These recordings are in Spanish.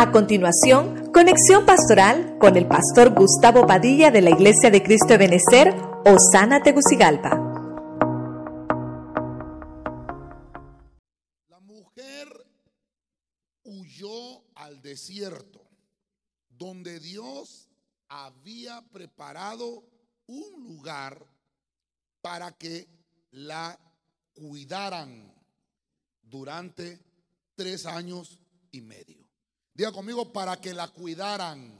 A continuación, conexión pastoral con el pastor Gustavo Padilla de la Iglesia de Cristo de Benecer, Osana Tegucigalpa. La mujer huyó al desierto, donde Dios había preparado un lugar para que la cuidaran durante tres años y medio. Diga conmigo, para que la cuidaran.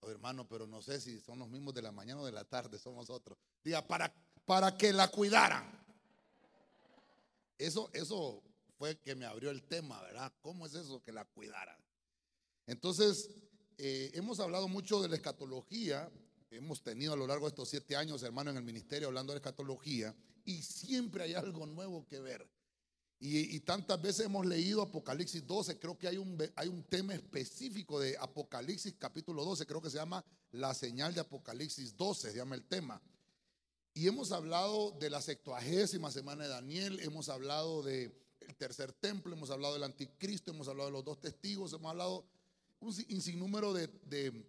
Oh, hermano, pero no sé si son los mismos de la mañana o de la tarde, somos otros. Diga, para, para que la cuidaran. Eso, eso fue que me abrió el tema, ¿verdad? ¿Cómo es eso que la cuidaran? Entonces, eh, hemos hablado mucho de la escatología, hemos tenido a lo largo de estos siete años, hermano, en el ministerio hablando de escatología, y siempre hay algo nuevo que ver. Y, tantas veces hemos leído Apocalipsis 12, creo que hay un, hay un tema específico de Apocalipsis capítulo 12, creo que se llama la señal de Apocalipsis 12, se llama el tema. Y hemos hablado de la sextuagésima semana de Daniel, hemos hablado del tercer templo, hemos hablado del anticristo, hemos hablado de los dos testigos, hemos hablado un sinnúmero de, de,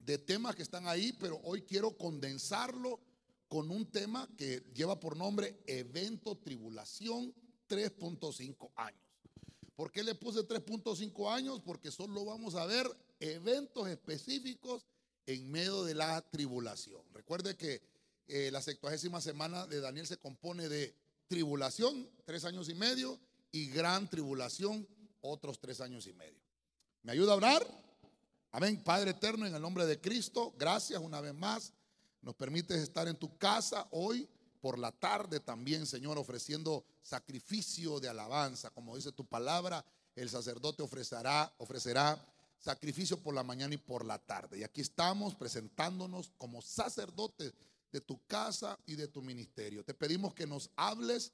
de temas que están ahí, pero hoy quiero condensarlo con un tema que lleva por nombre evento tribulación 3.5 años. ¿Por qué le puse 3.5 años? Porque solo vamos a ver eventos específicos en medio de la tribulación. Recuerde que eh, la sextuagésima semana de Daniel se compone de tribulación, tres años y medio, y gran tribulación, otros tres años y medio. ¿Me ayuda a orar? Amén. Padre eterno, en el nombre de Cristo, gracias una vez más. Nos permites estar en tu casa hoy por la tarde también, Señor, ofreciendo sacrificio de alabanza. Como dice tu palabra, el sacerdote ofrecerá, ofrecerá sacrificio por la mañana y por la tarde. Y aquí estamos presentándonos como sacerdotes de tu casa y de tu ministerio. Te pedimos que nos hables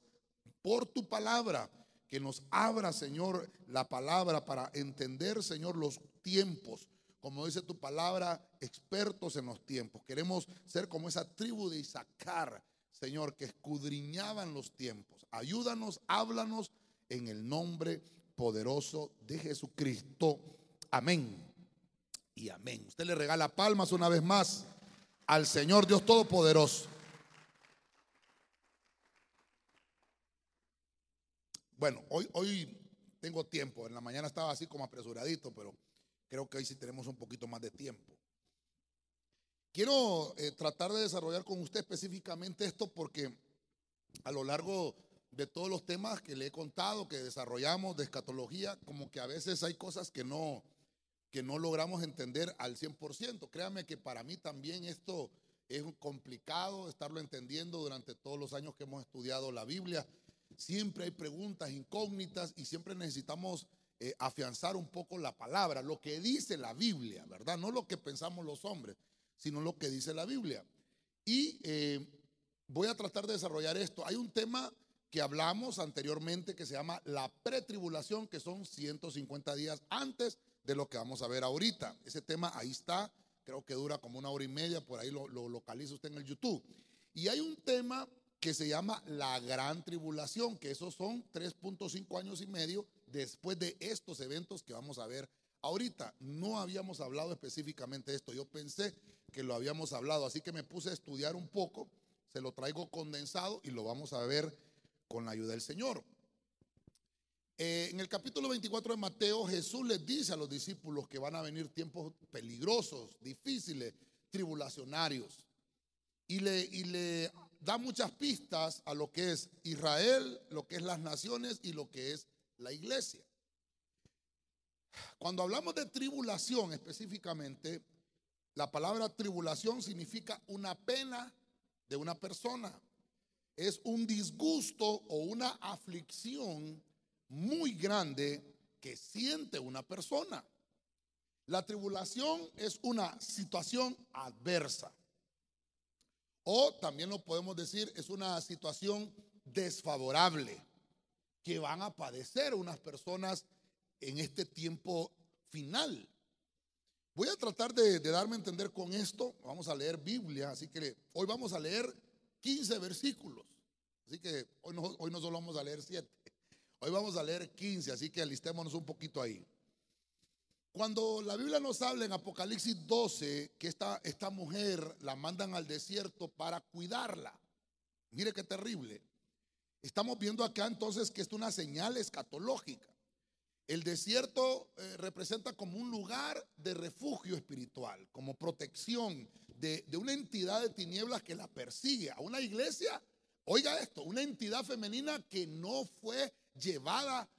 por tu palabra, que nos abra, Señor, la palabra para entender, Señor, los tiempos. Como dice tu palabra, expertos en los tiempos. Queremos ser como esa tribu de Isaacar Señor, que escudriñaban los tiempos. Ayúdanos, háblanos en el nombre poderoso de Jesucristo. Amén. Y amén. Usted le regala palmas una vez más al Señor Dios Todopoderoso. Bueno, hoy, hoy tengo tiempo. En la mañana estaba así como apresuradito, pero creo que hoy sí tenemos un poquito más de tiempo. Quiero eh, tratar de desarrollar con usted específicamente esto porque a lo largo de todos los temas que le he contado, que desarrollamos de escatología, como que a veces hay cosas que no, que no logramos entender al 100%. Créame que para mí también esto es complicado estarlo entendiendo durante todos los años que hemos estudiado la Biblia. Siempre hay preguntas incógnitas y siempre necesitamos eh, afianzar un poco la palabra, lo que dice la Biblia, ¿verdad? No lo que pensamos los hombres sino lo que dice la Biblia. Y eh, voy a tratar de desarrollar esto. Hay un tema que hablamos anteriormente que se llama la pretribulación, que son 150 días antes de lo que vamos a ver ahorita. Ese tema ahí está, creo que dura como una hora y media, por ahí lo, lo localiza usted en el YouTube. Y hay un tema que se llama la gran tribulación, que esos son 3.5 años y medio después de estos eventos que vamos a ver ahorita. No habíamos hablado específicamente de esto, yo pensé que lo habíamos hablado. Así que me puse a estudiar un poco, se lo traigo condensado y lo vamos a ver con la ayuda del Señor. Eh, en el capítulo 24 de Mateo, Jesús les dice a los discípulos que van a venir tiempos peligrosos, difíciles, tribulacionarios. Y le, y le da muchas pistas a lo que es Israel, lo que es las naciones y lo que es la iglesia. Cuando hablamos de tribulación específicamente, la palabra tribulación significa una pena de una persona. Es un disgusto o una aflicción muy grande que siente una persona. La tribulación es una situación adversa. O también lo podemos decir, es una situación desfavorable que van a padecer unas personas en este tiempo final. Voy a tratar de, darme a entender con esto. Vamos a leer Biblia, así que hoy vamos a leer 15 versículos. Así que hoy no, solo vamos a leer 7, hoy vamos a leer 15, así que alistémonos un poquito ahí. Cuando la Biblia nos habla en Apocalipsis 12 que esta, esta mujer la mandan al desierto para cuidarla, mire qué terrible. Estamos viendo acá entonces que es una señal escatológica. El desierto eh, representa como un lugar de refugio espiritual, como protección de, de una entidad de tinieblas que la persigue. A una iglesia, oiga esto, una entidad femenina que no fue llevada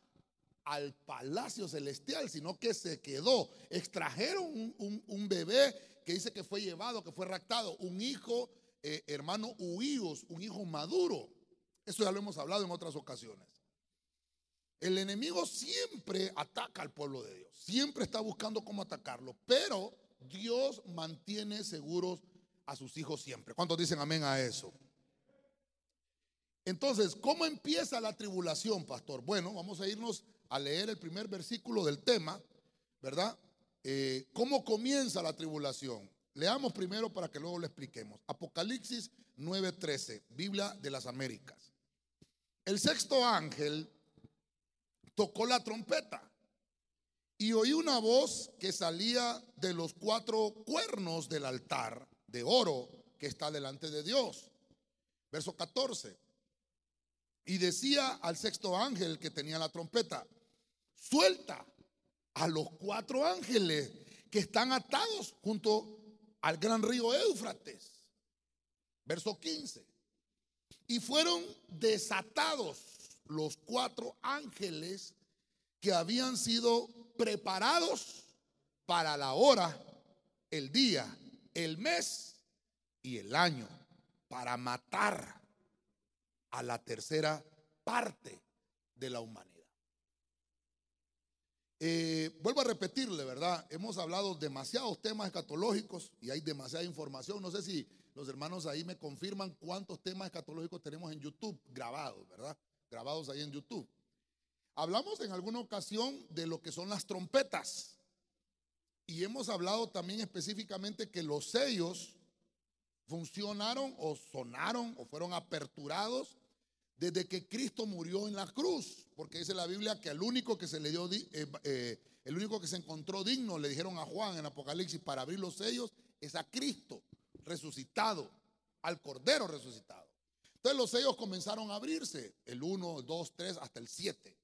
al palacio celestial, sino que se quedó. Extrajeron un, bebé que dice que fue llevado, que fue raptado, un hijo, eh, hermano huíos, un hijo maduro. Eso ya lo hemos hablado en otras ocasiones. El enemigo siempre ataca al pueblo de Dios, siempre está buscando cómo atacarlo, pero Dios mantiene seguros a sus hijos siempre. ¿Cuántos dicen amén a eso? Entonces, ¿cómo empieza la tribulación, pastor? Bueno, vamos a irnos a leer el primer versículo del tema, ¿verdad? Eh, ¿Cómo comienza la tribulación? Leamos primero para que luego lo expliquemos. Apocalipsis 9:13, Biblia de las Américas. El sexto ángel tocó la trompeta y oí una voz que salía de los cuatro cuernos del altar de oro que está delante de Dios. Verso 14. Y decía al sexto ángel que tenía la trompeta, suelta a los cuatro ángeles que están atados junto al gran río Éufrates. Verso 15. Y fueron desatados los cuatro ángeles que habían sido preparados para la hora, el día, el mes y el año, para matar a la tercera parte de la humanidad. Eh, vuelvo a repetirle, ¿verdad? Hemos hablado demasiados temas escatológicos y hay demasiada información. No sé si los hermanos ahí me confirman cuántos temas escatológicos tenemos en YouTube grabados, ¿verdad? Grabados ahí en YouTube. Hablamos en alguna ocasión de lo que son las trompetas y hemos hablado también específicamente que los sellos funcionaron o sonaron o fueron aperturados desde que Cristo murió en la cruz, porque dice la Biblia que el único que se le dio, eh, eh, el único que se encontró digno, le dijeron a Juan en Apocalipsis para abrir los sellos, es a Cristo resucitado, al Cordero resucitado. Entonces los sellos comenzaron a abrirse, el 1, el 2, 3, hasta el 7.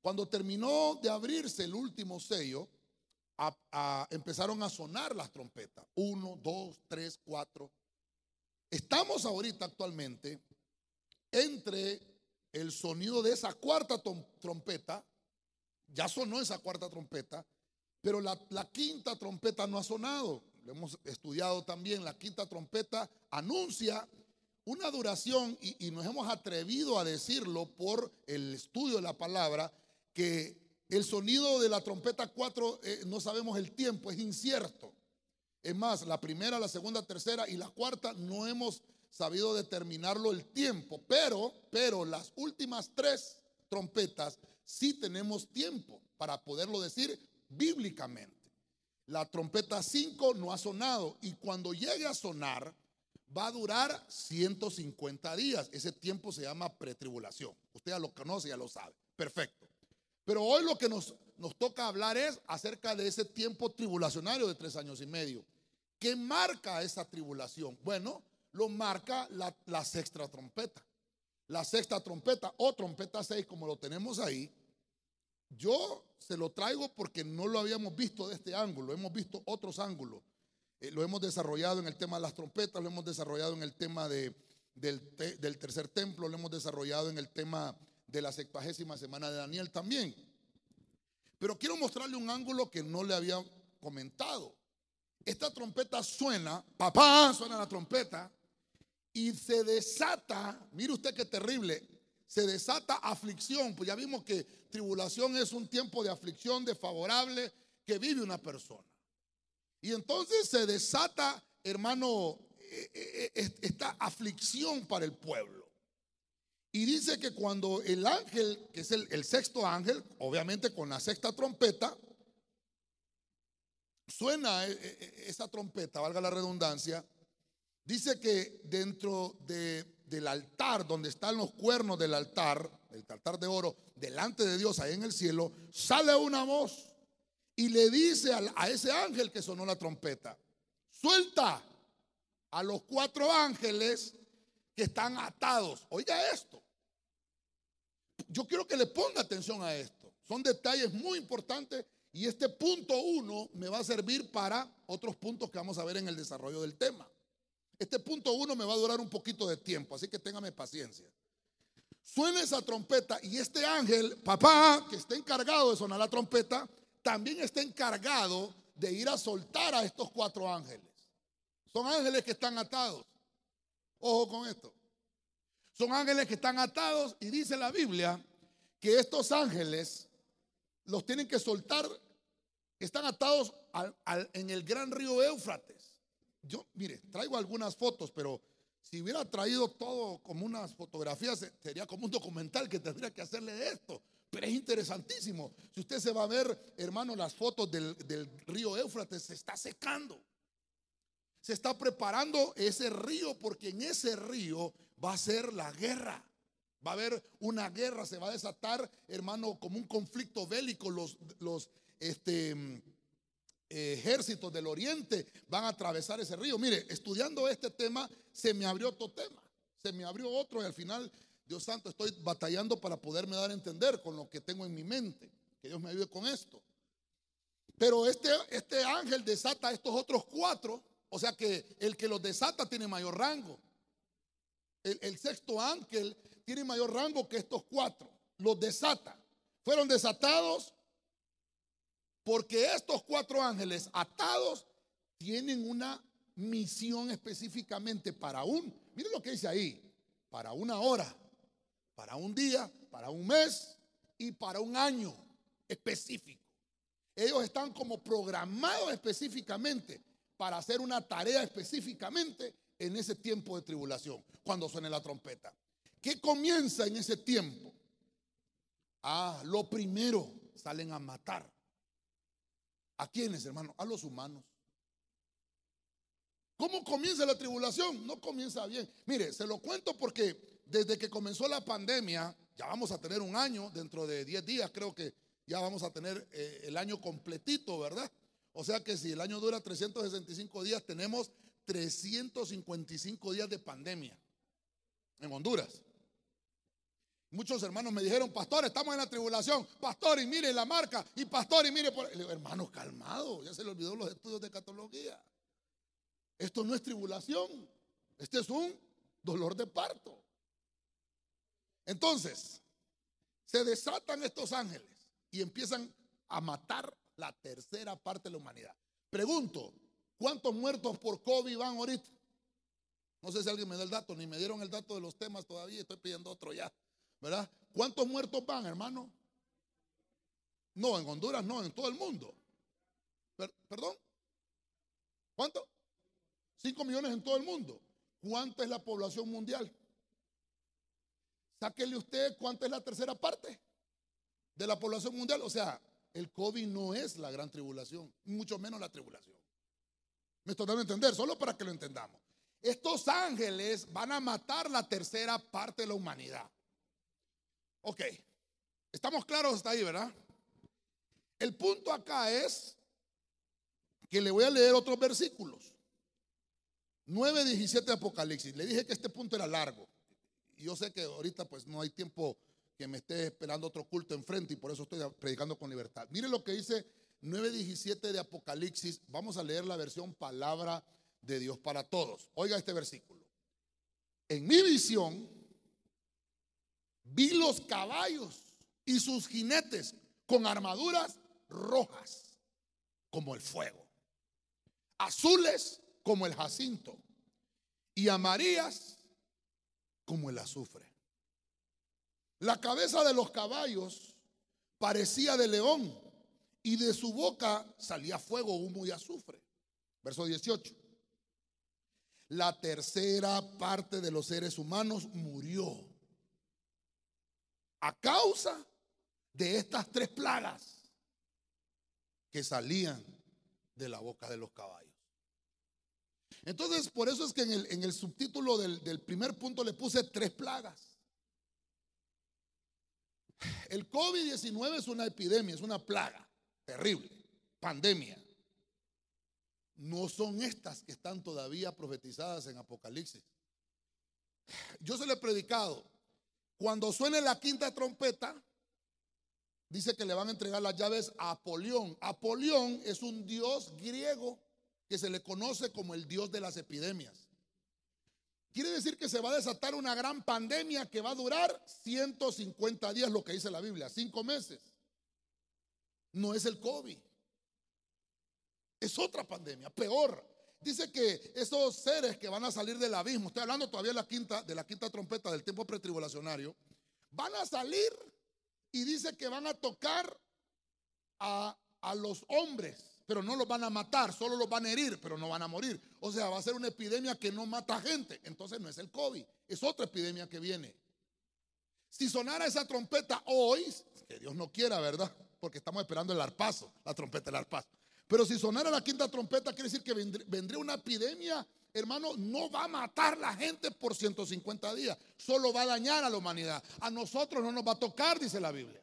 Cuando terminó de abrirse el último sello, empezaron a sonar las trompetas. 1, 2, 3, 4. Estamos ahorita actualmente entre el sonido de esa cuarta trompeta, ya sonó esa cuarta trompeta, pero la, quinta trompeta no ha sonado. Lo hemos estudiado también, la quinta trompeta anuncia una duración, y, nos hemos atrevido a decirlo por el estudio de la palabra, que el sonido de la trompeta 4 eh, no sabemos el tiempo, es incierto. Es más, la primera, la segunda, tercera y la cuarta no hemos sabido determinarlo el tiempo, pero, pero las últimas tres trompetas sí tenemos tiempo para poderlo decir bíblicamente. La trompeta 5 no ha sonado y cuando llegue a sonar va a durar 150 días. Ese tiempo se llama pretribulación. Usted ya lo conoce, ya lo sabe. Perfecto. Pero hoy lo que nos, nos toca hablar es acerca de ese tiempo tribulacionario de tres años y medio. ¿Qué marca esa tribulación? Bueno, lo marca la, sexta trompeta. La sexta trompeta o trompeta 6 como lo tenemos ahí. Yo se lo traigo porque no lo habíamos visto de este ángulo, hemos visto otros ángulos. Eh, lo hemos desarrollado en el tema de las trompetas, lo hemos desarrollado en el tema de, del, tercer templo, lo hemos desarrollado en el tema de la sexagésima semana de Daniel también. Pero quiero mostrarle un ángulo que no le había comentado. Esta trompeta suena, papá, suena la trompeta, y se desata, mire usted qué terrible, se desata aflicción, pues ya vimos que tribulación es un tiempo de aflicción desfavorable que vive una persona. Y entonces se desata, hermano, eh, eh, eh, esta aflicción para el pueblo. Y dice que cuando el ángel, que es el, el sexto ángel, obviamente con la sexta trompeta, suena esa trompeta, valga la redundancia, Dice que dentro del altar, donde están los cuernos del altar, el altar de oro, delante de Dios, ahí en el cielo, sale una voz. Y le dice a, ese ángel que sonó la trompeta, suelta a los cuatro ángeles que están atados. Oiga esto. Yo quiero que le ponga atención a esto. Son detalles muy importantes y este punto uno me va a servir para otros puntos que vamos a ver en el desarrollo del tema. Este punto uno me va a durar un poquito de tiempo, así que téngame paciencia. Suena esa trompeta y este ángel, papá, que está encargado de sonar la trompeta, también está encargado de ir a soltar a estos cuatro ángeles. Son ángeles que están atados. Ojo con esto. Son ángeles que están atados y dice la Biblia que estos ángeles los tienen que soltar, están atados en el gran río Éufrates. Yo, mire, traigo algunas fotos, pero si hubiera traído todo como unas fotografías, sería como un documental que tendría que hacerle esto. Pero es interesantísimo. Si usted se va a ver, hermano, las fotos del, río Éufrates, se está secando. Se está preparando ese río porque en ese río va a ser la guerra. Va a haber una guerra, se va a desatar, hermano, como un conflicto bélico. Los, este, ejércitos del oriente van a atravesar ese río. Mire, estudiando este tema, se me abrió otro tema, se me abrió otro y al final, Dios santo, estoy batallando para poderme dar a entender con lo que tengo en mi mente. Que Dios me ayude con esto. Pero este, este ángel desata a estos otros cuatro, o sea que el que los desata tiene mayor rango. El, el sexto ángel tiene mayor rango que estos cuatro. Los desata. Fueron desatados porque estos cuatro ángeles atados tienen una misión específicamente para un, miren lo que dice ahí, para una hora, para un día, para un mes y para un año específico. Ellos están como programados específicamente para hacer una tarea específicamente en ese tiempo de tribulación, cuando suene la trompeta. ¿Qué comienza en ese tiempo? Ah, lo primero, salen a matar. ¿A quiénes, hermano? A los humanos. ¿Cómo comienza la tribulación? No comienza bien. Mire, se lo cuento porque desde que comenzó la pandemia, ya vamos a tener un año, dentro de 10 días creo que ya vamos a tener eh, el año completito, ¿verdad? O sea que si el año dura 365 días, tenemos 355 días de pandemia en Honduras. Muchos hermanos me dijeron, pastor, estamos en la tribulación. Pastor, y mire la marca. Y pastor, y mire. Por... Le digo, hermano, calmado. Ya se le olvidó los estudios de catología. Esto no es tribulación. Este es un dolor de parto. Entonces, se desatan estos ángeles y empiezan a matar la tercera parte de la humanidad. Pregunto, ¿cuántos muertos por COVID van ahorita? No sé si alguien me da el dato, ni me dieron el dato de los temas todavía, estoy pidiendo otro ya. ¿verdad? ¿Cuántos muertos van, hermano? No, en Honduras no, en todo el mundo. ¿Perdón? ¿Cuánto? Cinco millones en todo el mundo. ¿Cuánta es la población mundial? Sáquele usted cuánta es la tercera parte de la población mundial. O sea, el COVID no es la gran tribulación, mucho menos la tribulación. Me estoy dando a entender, solo para que lo entendamos. Estos ángeles van a matar la tercera parte de la humanidad. Ok, estamos claros hasta ahí, ¿verdad? El punto acá es que le voy a leer otros versículos. 9.17 de Apocalipsis. Le dije que este punto era largo. Y yo sé que ahorita pues no hay tiempo que me esté esperando otro culto enfrente y por eso estoy predicando con libertad. Mire lo que dice 9.17 de Apocalipsis. Vamos a leer la versión palabra de Dios para todos. Oiga este versículo. En mi visión vi los caballos y sus jinetes con armaduras rojas como el fuego, azules como el jacinto y amarillas como el azufre. La cabeza de los caballos parecía de león y de su boca salía fuego, humo y azufre. Verso 18. La tercera parte de los seres humanos murió a causa de estas tres plagas que salían de la boca de los caballos. Entonces, por eso es que en el, subtítulo del, del primer punto le puse tres plagas. El COVID-19 es una epidemia, es una plaga terrible. pandemia. No son estas que están todavía profetizadas en Apocalipsis. Yo se lo he predicado. Cuando suene la quinta trompeta, dice que le van a entregar las llaves a Apolión. Apolión es un dios griego que se le conoce como el dios de las epidemias. Quiere decir que se va a desatar una gran pandemia que va a durar 150 días, lo que dice la Biblia, cinco meses. No es el COVID. Es otra pandemia, peor. Dice que esos seres que van a salir del abismo, estoy hablando todavía de la quinta, de la quinta trompeta del tiempo pretribulacionario, van a salir y dice que van a tocar a, a los hombres pero no los van a matar, solo los van a herir, pero no van a morir. O sea, va a ser una epidemia que no mata gente. Entonces no es el COVID, es otra epidemia que viene. Si sonara esa trompeta hoy, que Dios no quiera, ¿verdad? Porque estamos esperando el arpazo, la trompeta del arpazo. Pero si sonara la quinta trompeta, quiere decir que vendría una epidemia, hermano, no va a matar la gente por 150 días, solo va a dañar a la humanidad. A nosotros no nos va a tocar, dice la Biblia.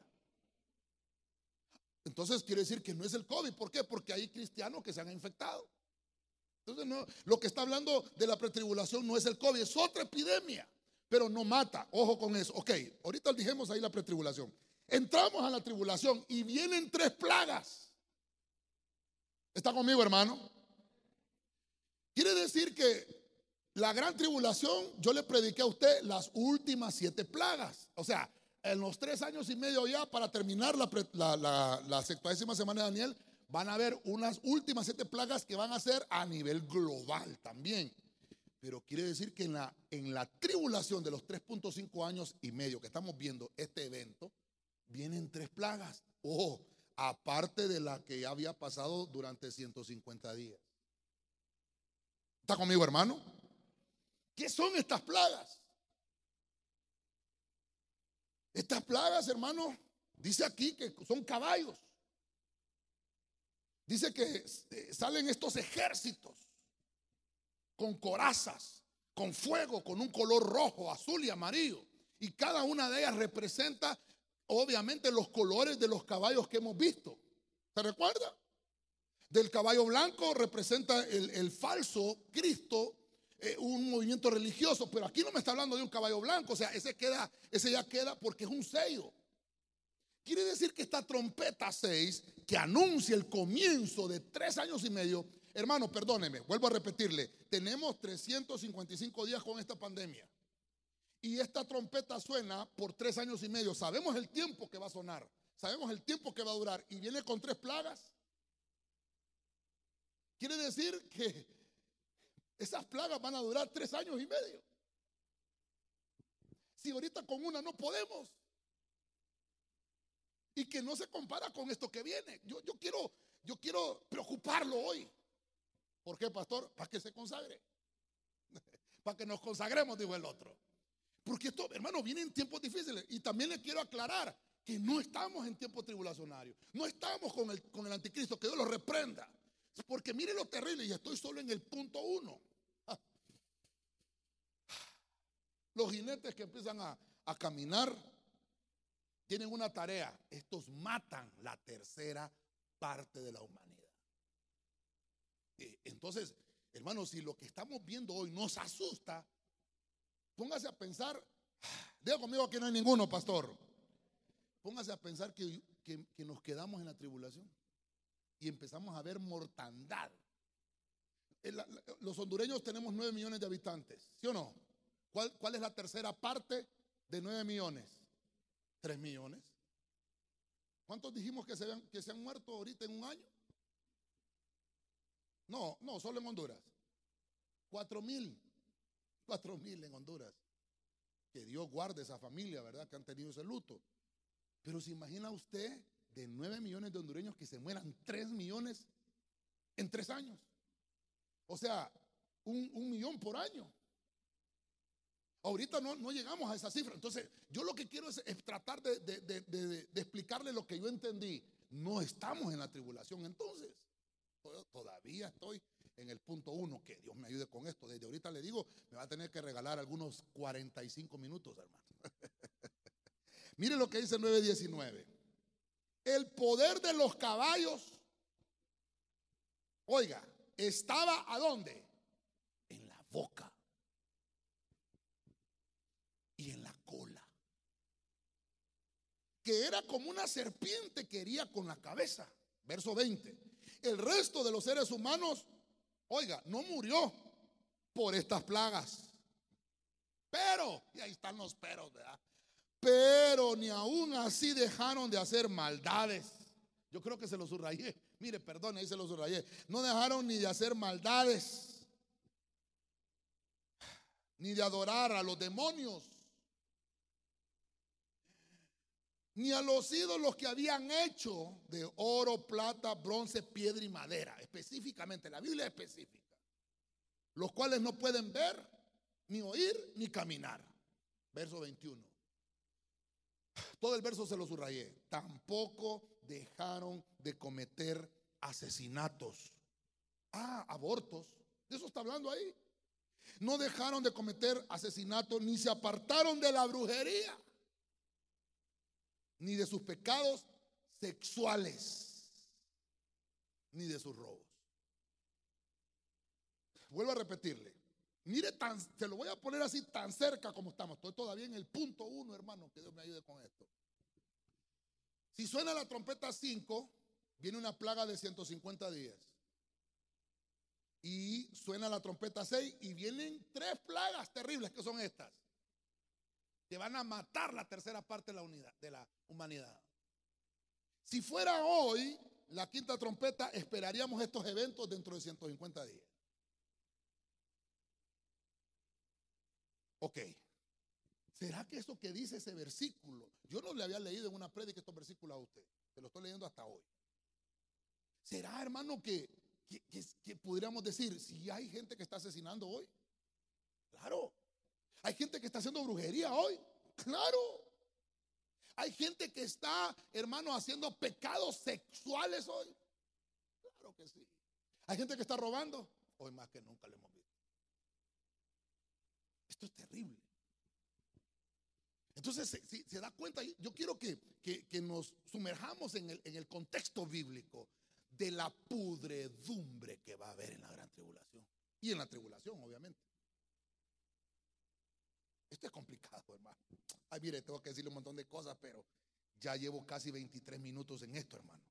Entonces quiere decir que no es el COVID. ¿Por qué? Porque hay cristianos que se han infectado. Entonces no, lo que está hablando de la pretribulación no es el COVID, es otra epidemia, pero no mata. Ojo con eso. Ok, ahorita dijimos ahí la pretribulación. Entramos a la tribulación y vienen tres plagas. ¿Está conmigo, hermano? Quiere decir que la gran tribulación, yo le prediqué a usted las últimas siete plagas. O sea, en los tres años y medio ya para terminar la, la, semana de Daniel, van a haber unas últimas siete plagas que van a ser a nivel global también. Pero quiere decir que en la, en la tribulación de los 3.5 años y medio que estamos viendo este evento, vienen tres plagas. Oh, aparte de la que ya había pasado durante 150 días. ¿Está conmigo, hermano? ¿Qué son estas plagas? Estas plagas, hermano, dice aquí que son caballos. Dice que eh, salen estos ejércitos con corazas, con fuego, con un color rojo, azul y amarillo. Y cada una de ellas representa, obviamente, los colores de los caballos que hemos visto. ¿Se recuerda? Del caballo blanco representa el, el falso Cristo eh, un movimiento religioso, pero aquí no me está hablando de un caballo blanco, o sea, ese queda, ese ya queda porque es un sello. Quiere decir que esta trompeta 6, que anuncia el comienzo de tres años y medio, hermano, perdóneme, vuelvo a repetirle, tenemos 355 días con esta pandemia. Y esta trompeta suena por tres años y medio. Sabemos el tiempo que va a sonar, sabemos el tiempo que va a durar y viene con tres plagas. Quiere decir que esas plagas van a durar tres años y medio. Si ahorita con una no podemos. Y que no se compara con esto que viene. Yo, yo quiero, yo quiero preocuparlo hoy. ¿Por qué, pastor? Para que se consagre. Para que nos consagremos, dijo el otro. Porque esto, hermano, viene en tiempos difíciles. Y también le quiero aclarar que no estamos en tiempo tribulacionario. No estamos con el, con el anticristo. Que Dios lo reprenda. Porque mire lo terrible. Y estoy solo en el punto uno. Los jinetes que empiezan a, caminar tienen una tarea. Estos matan la tercera parte de la humanidad. Entonces, hermanos, si lo que estamos viendo hoy nos asusta, póngase a pensar, diga conmigo que no hay ninguno, pastor. Póngase a pensar que, que, nos quedamos en la tribulación y empezamos a ver mortandad. Los hondureños tenemos nueve millones de habitantes, ¿sí o no? ¿Cuál, es la tercera parte de 9 millones? 3 millones. ¿Cuántos dijimos que se, han, que se han muerto ahorita en un año? No, no, solo en Honduras. 4 mil. 4 mil en Honduras. Que Dios guarde esa familia, ¿verdad? Que han tenido ese luto. Pero se imagina usted de 9 millones de hondureños que se mueran 3 millones en 3 años. O sea, un, un millón por año. Ahorita no, no, llegamos a esa cifra. Entonces, yo lo que quiero es, tratar de, de, explicarle lo que yo entendí. No estamos en la tribulación. Entonces, todavía estoy en el punto uno. Que Dios me ayude con esto. Desde ahorita le digo, me va a tener que regalar algunos 45 minutos, hermano. Mire lo que dice 9.19. El poder de los caballos Oiga, estaba a dónde? En la boca y en la cola. Que era como una serpiente que hería con la cabeza. Verso 20. El resto de los seres humanos, oiga, no murió por estas plagas. Pero, y ahí están los peros. Pero ni aún así dejaron de hacer maldades. Yo creo que se los subrayé. Mire, perdón, ahí se los subrayé. No dejaron ni de hacer maldades, ni de adorar a los demonios, ni a los ídolos que habían hecho de oro, plata, bronce, piedra y madera. Específicamente, la Biblia es específica. Los cuales no pueden ver, ni oír, ni caminar. Verso 21. Todo el verso se lo subrayé. Tampoco dejaron de cometer asesinatos. Ah, abortos. De eso está hablando ahí. No dejaron de cometer asesinatos ni se apartaron de la brujería, ni de sus pecados sexuales, ni de sus robos. Vuelvo a repetirle. Mire, tan, se lo voy a poner así tan cerca como estamos. Estoy todavía en el punto uno, hermano. Que Dios me ayude con esto. Si suena la trompeta 5, viene una plaga de 150 días. Y suena la trompeta 6 y vienen tres plagas terribles que son estas. Que van a matar la tercera parte de la, unidad, de la humanidad. Si fuera hoy la quinta trompeta, esperaríamos estos eventos dentro de 150 días. Ok. ¿Será que eso que dice ese versículo? Yo no le había leído en una prédica estos versículos a usted. Se lo estoy leyendo hasta hoy. ¿Será, hermano, que, que, podríamos decir, si hay gente que está asesinando hoy? Claro. Hay gente que está haciendo brujería hoy. Claro. Hay gente que está, hermano, haciendo pecados sexuales hoy. Claro que sí. Hay gente que está robando. Hoy más que nunca le hemos visto. Esto es terrible. Entonces, si se, da cuenta, yo quiero que, nos sumerjamos en el, en el contexto bíblico de la pudredumbre que va a haber en la gran tribulación. Y en la tribulación, obviamente. Esto es complicado, hermano. Ay, mire, tengo que decirle un montón de cosas, pero ya llevo casi 23 minutos en esto, hermano.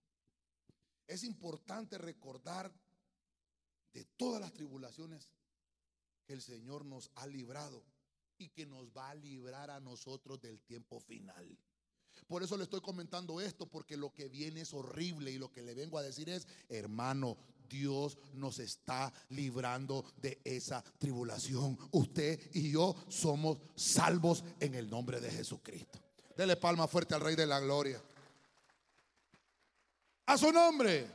Es importante recordar de todas las tribulaciones que el Señor nos ha librado y que nos va a librar a nosotros del tiempo final. Por eso le estoy comentando esto, porque lo que viene es horrible y lo que le vengo a decir es, hermano, Dios nos está librando de esa tribulación. Usted y yo somos salvos en el nombre de Jesucristo. Dele palma fuerte al Rey de la Gloria. A su nombre.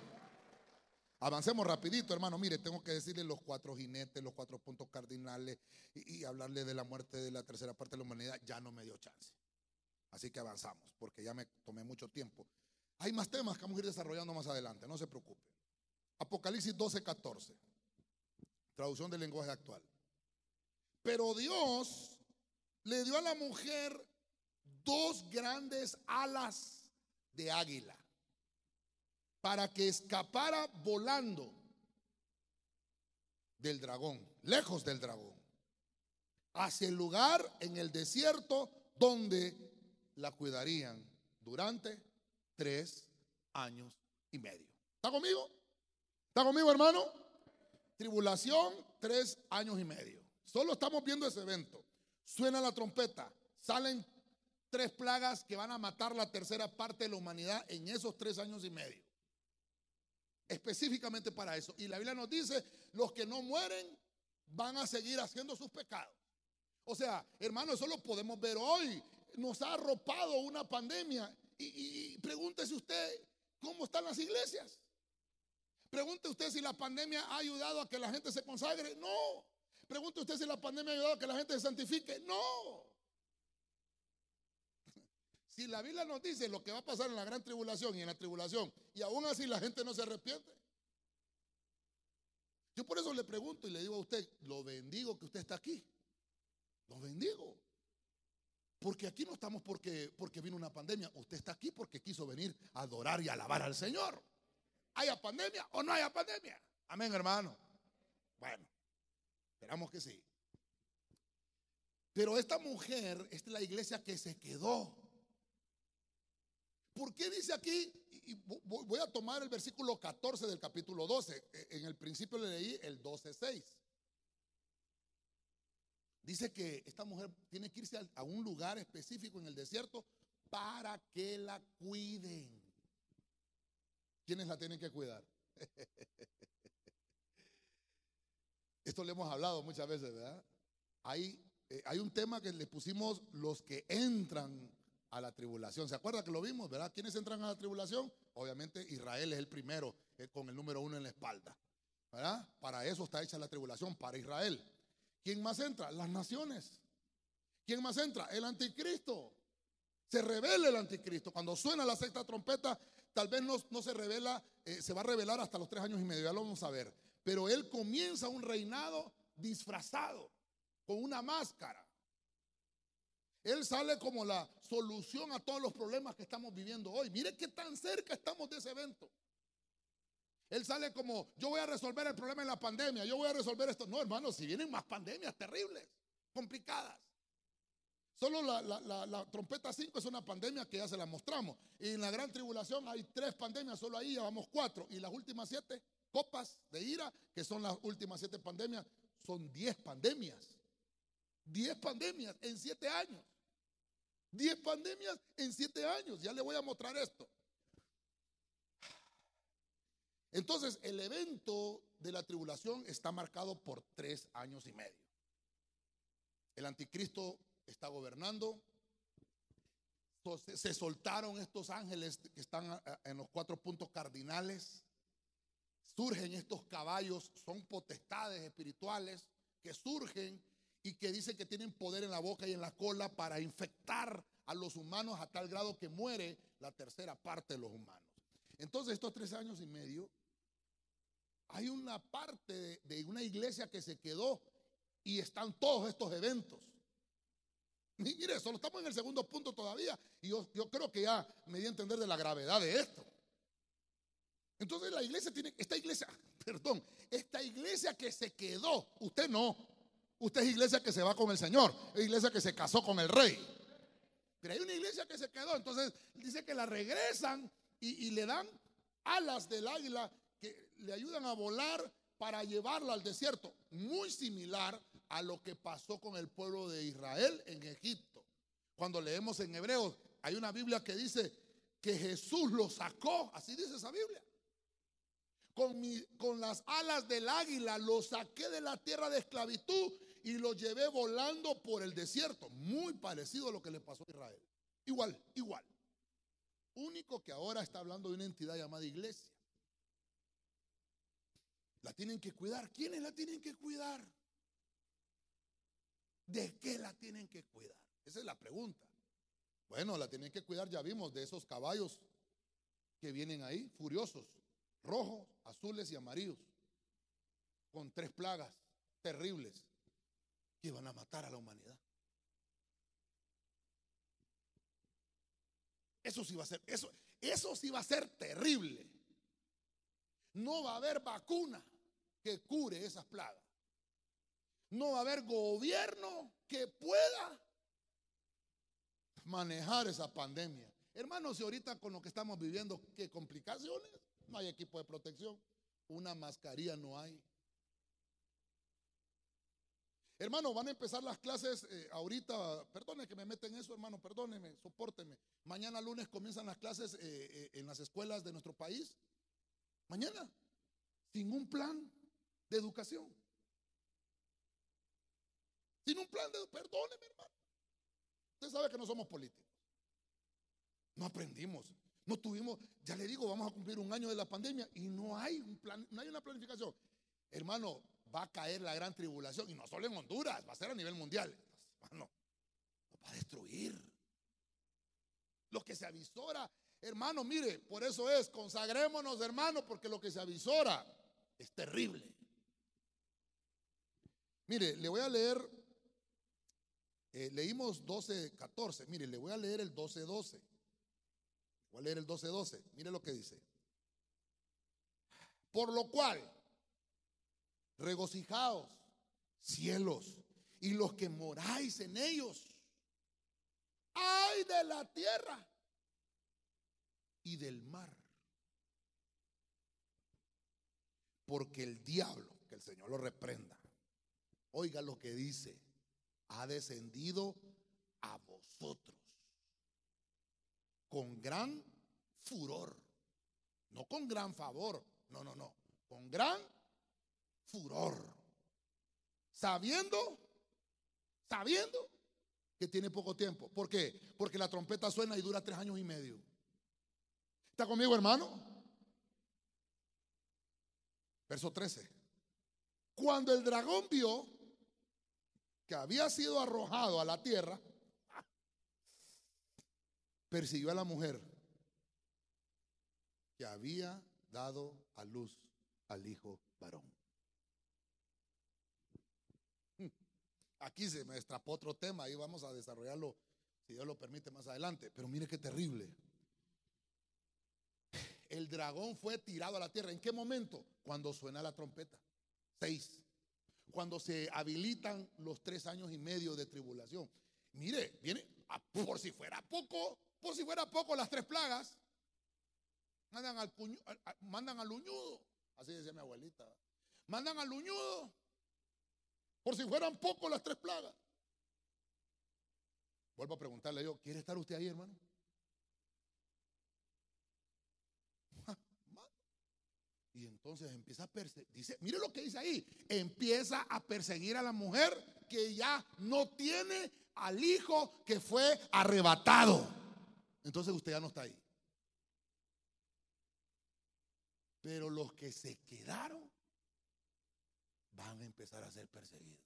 Avancemos rapidito, hermano. Mire, tengo que decirle los cuatro jinetes, los cuatro puntos cardinales y, hablarle de la muerte de la tercera parte de la humanidad. Ya no me dio chance. Así que avanzamos, porque ya me tomé mucho tiempo. Hay más temas que vamos a ir desarrollando más adelante, no se preocupe. Apocalipsis 12, 14. Traducción del lenguaje actual. Pero Dios le dio a la mujer dos grandes alas de águila para que escapara volando del dragón, lejos del dragón, hacia el lugar en el desierto donde la cuidarían durante tres años y medio. ¿Está conmigo? ¿Está conmigo, hermano? Tribulación, tres años y medio. Solo estamos viendo ese evento. Suena la trompeta, salen tres plagas que van a matar la tercera parte de la humanidad en esos tres años y medio específicamente para eso. Y la Biblia nos dice, los que no mueren van a seguir haciendo sus pecados. O sea, hermano, eso lo podemos ver hoy. Nos ha arropado una pandemia. Y, pregúntese usted, ¿cómo están las iglesias? Pregunte usted si la pandemia ha ayudado a que la gente se consagre. No. Pregunte usted si la pandemia ha ayudado a que la gente se santifique. No. Si la Biblia nos dice lo que va a pasar en la gran tribulación y en la tribulación, y aún así la gente no se arrepiente. Yo por eso le pregunto y le digo a usted, lo bendigo que usted está aquí. Lo bendigo. Porque aquí no estamos porque, porque vino una pandemia. Usted está aquí porque quiso venir a adorar y alabar al Señor. ¿Haya pandemia o no haya pandemia? Amén, hermano. Bueno, esperamos que sí. Pero esta mujer, es la iglesia que se quedó. ¿Por qué dice aquí? Y voy a tomar el versículo 14 del capítulo 12. E, en el principio le leí el 12.6. Dice que esta mujer tiene que irse a un lugar específico en el desierto para que la cuiden. ¿Quiénes la tienen que cuidar? Esto le hemos hablado muchas veces, ¿verdad? Hay, eh, hay un tema que le pusimos los que entran a la tribulación. ¿Se acuerda que lo vimos, verdad? ¿Quiénes entran a la tribulación? Obviamente Israel es el primero eh, con el número uno en la espalda. ¿Verdad? Para eso está hecha la tribulación, para Israel. ¿Quién más entra? Las naciones. ¿Quién más entra? El anticristo. Se revela el anticristo. Cuando suena la sexta trompeta, tal vez no, se revela, eh, se va a revelar hasta los tres años y medio, ya lo vamos a ver. Pero él comienza un reinado disfrazado, con una máscara. Él sale como la solución a todos los problemas que estamos viviendo hoy. Mire qué tan cerca estamos de ese evento. Él sale como, yo voy a resolver el problema en la pandemia, yo voy a resolver esto. No, hermano, si vienen más pandemias terribles, complicadas. Solo la, trompeta 5 es una pandemia que ya se la mostramos. Y en la gran tribulación hay tres pandemias, solo ahí ya vamos cuatro. Y las últimas siete copas de ira, que son las últimas siete pandemias, son diez pandemias. Diez pandemias en siete años. Diez pandemias en siete años. Ya le voy a mostrar esto. Entonces, el evento de la tribulación está marcado por tres años y medio. El anticristo está gobernando. Se soltaron estos ángeles que están en los cuatro puntos cardinales. Surgen estos caballos, son potestades espirituales que surgen y que dicen que tienen poder en la boca y en la cola para infectar a los humanos a tal grado que muere la tercera parte de los humanos. Entonces estos tres años y medio, hay una parte de, una iglesia que se quedó y están todos estos eventos. Mire, solo estamos en el segundo punto todavía y yo, creo que ya me di a entender de la gravedad de esto. Entonces la iglesia tiene, esta iglesia, perdón, esta iglesia que se quedó, usted no, Usted es iglesia que se va con el Señor, es iglesia que se casó con el rey. Pero hay una iglesia que se quedó, entonces dice que la regresan y, le dan alas del águila que le ayudan a volar para llevarla al desierto. Muy similar a lo que pasó con el pueblo de Israel en Egipto. Cuando leemos en Hebreos, hay una Biblia que dice que Jesús lo sacó, así dice esa Biblia. Con, con las alas del águila lo saqué de la tierra de esclavitud y lo llevé volando por el desierto. Muy parecido a lo que le pasó a Israel. Igual, igual. Único que ahora está hablando de una entidad llamada iglesia. La tienen que cuidar. ¿Quiénes la tienen que cuidar? ¿De qué la tienen que cuidar? Esa es la pregunta. Bueno, la tienen que cuidar, ya vimos, de esos caballos que vienen ahí, furiosos, rojos, azules y amarillos, con tres plagas terribles que iban a matar a la humanidad. Eso sí va a ser, eso, eso sí va a ser terrible. No va a haber vacuna que cure esas plagas. No va a haber gobierno que pueda manejar esa pandemia. Hermanos, y ahorita con lo que estamos viviendo, ¿qué complicaciones? No hay equipo de protección. Una mascarilla no hay. Hermano, van a empezar las clases eh, ahorita. Perdone que me meten eso, hermano, perdóneme, soporteme. Mañana lunes comienzan las clases eh, eh, en las escuelas de nuestro país. Mañana, sin un plan de educación. Sin un plan de perdóneme, hermano. Usted sabe que no somos políticos. No aprendimos. No tuvimos, ya le digo, vamos a cumplir un año de la pandemia y no hay un plan, no hay una planificación. Hermano, va a caer la gran tribulación. Y no solo en Honduras, va a ser a nivel mundial. Hermano, va a destruir. Lo que se avisora, hermano, mire, por eso es, consagrémonos, hermano, porque lo que se avisora es terrible. Mire, le voy a leer, eh, leímos 12, 14, mire, le voy a leer el 12, 12. Voy a leer el 12, 12. Mire lo que dice. Por lo cual, Regocijaos, cielos, y los que moráis en ellos. Ay de la tierra y del mar. Porque el diablo, que el Señor lo reprenda, oiga lo que dice, ha descendido a vosotros con gran furor, no con gran favor, no, no, no, con gran furor, sabiendo, sabiendo que tiene poco tiempo. ¿Por qué? Porque la trompeta suena y dura tres años y medio. ¿Está conmigo, hermano? Verso 13. Cuando el dragón vio que había sido arrojado a la tierra, persiguió a la mujer que había dado a luz al hijo varón. Aquí se me estrapó otro tema y vamos a desarrollarlo, si Dios lo permite, más adelante. Pero mire qué terrible. El dragón fue tirado a la tierra. ¿En qué momento? Cuando suena la trompeta. Seis. Cuando se habilitan los tres años y medio de tribulación. Mire, viene, por si fuera poco, por si fuera poco las tres plagas. Mandan al, al uñudo. Así decía mi abuelita. Mandan al uñudo por si fueran pocos las tres plagas. Vuelvo a preguntarle yo, ¿quiere estar usted ahí, hermano? Y entonces empieza a perseguir, dice, mire lo que dice ahí, empieza a perseguir a la mujer que ya no tiene al hijo que fue arrebatado. Entonces usted ya no está ahí. Pero los que se quedaron van a empezar a ser perseguidos.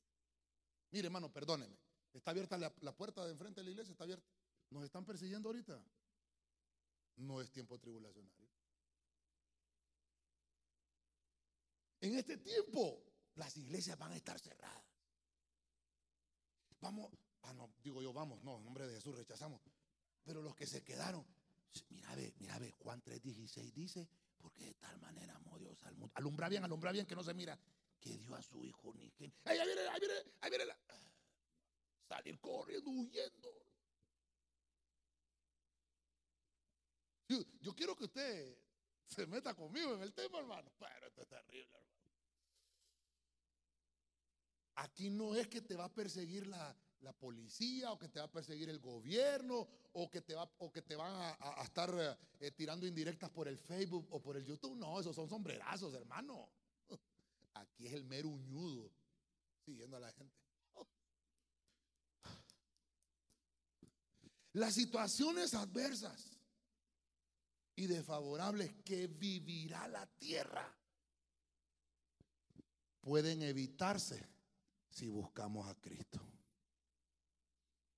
Mire, hermano, perdóneme. Está abierta la, puerta de enfrente de la iglesia, está abierta. Nos están persiguiendo ahorita. No es tiempo tribulacionario. En este tiempo, las iglesias van a estar cerradas. Vamos, ah, no, digo yo, vamos, no, en nombre de Jesús rechazamos. Pero los que se quedaron, mira, ve, mira, ve, Juan 3:16 dice, porque de tal manera amó Dios al mundo. Alumbra bien, alumbra bien, que no se mira que dio a su hijo ni que. ¡Ahí viene, ahí viene, ahí viene! La... Salir corriendo, huyendo. Yo, yo, quiero que usted se meta conmigo en el tema, hermano. Pero esto es terrible, hermano. Aquí no es que te va a perseguir la, la policía o que te va a perseguir el gobierno o que te, va, o que te van a, estar eh, tirando indirectas por el Facebook o por el YouTube. No, esos son sombrerazos, hermano. Aquí es el mero uñudo siguiendo a la gente. Las situaciones adversas y desfavorables que vivirá la tierra pueden evitarse si buscamos a Cristo.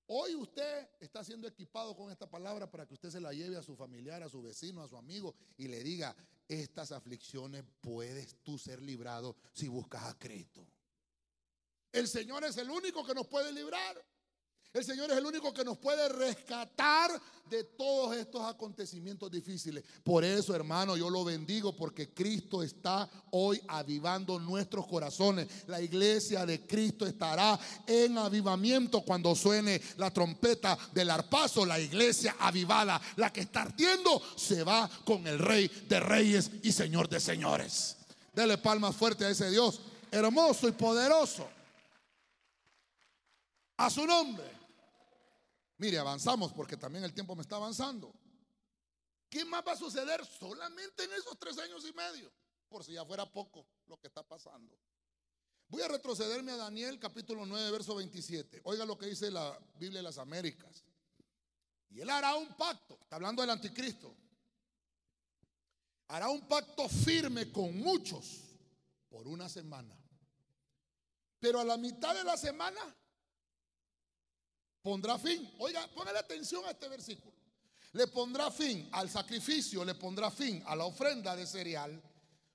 Hoy usted está siendo equipado con esta palabra para que usted se la lleve a su familiar, a su vecino, a su amigo y le diga, estas aflicciones puedes tú ser librado si buscas a Cristo. El Señor es el único que nos puede librar. El Señor es el único que nos puede rescatar de todos estos acontecimientos difíciles. Por eso, hermano, yo lo bendigo porque Cristo está hoy avivando nuestros corazones. La iglesia de Cristo estará en avivamiento cuando suene la trompeta del arpazo. La iglesia avivada, la que está ardiendo, se va con el Rey de Reyes y Señor de Señores. Dele palmas fuerte a ese Dios hermoso y poderoso. A su nombre. Mire, avanzamos porque también el tiempo me está avanzando. ¿Qué más va a suceder solamente en esos tres años y medio? Por si ya fuera poco lo que está pasando. Voy a retrocederme a Daniel capítulo 9, verso 27. Oiga lo que dice la Biblia de las Américas. Y él hará un pacto, está hablando del anticristo. Hará un pacto firme con muchos por una semana. Pero a la mitad de la semana pondrá fin. Oiga, póngale atención a este versículo. Le pondrá fin al sacrificio, le pondrá fin a la ofrenda de cereal.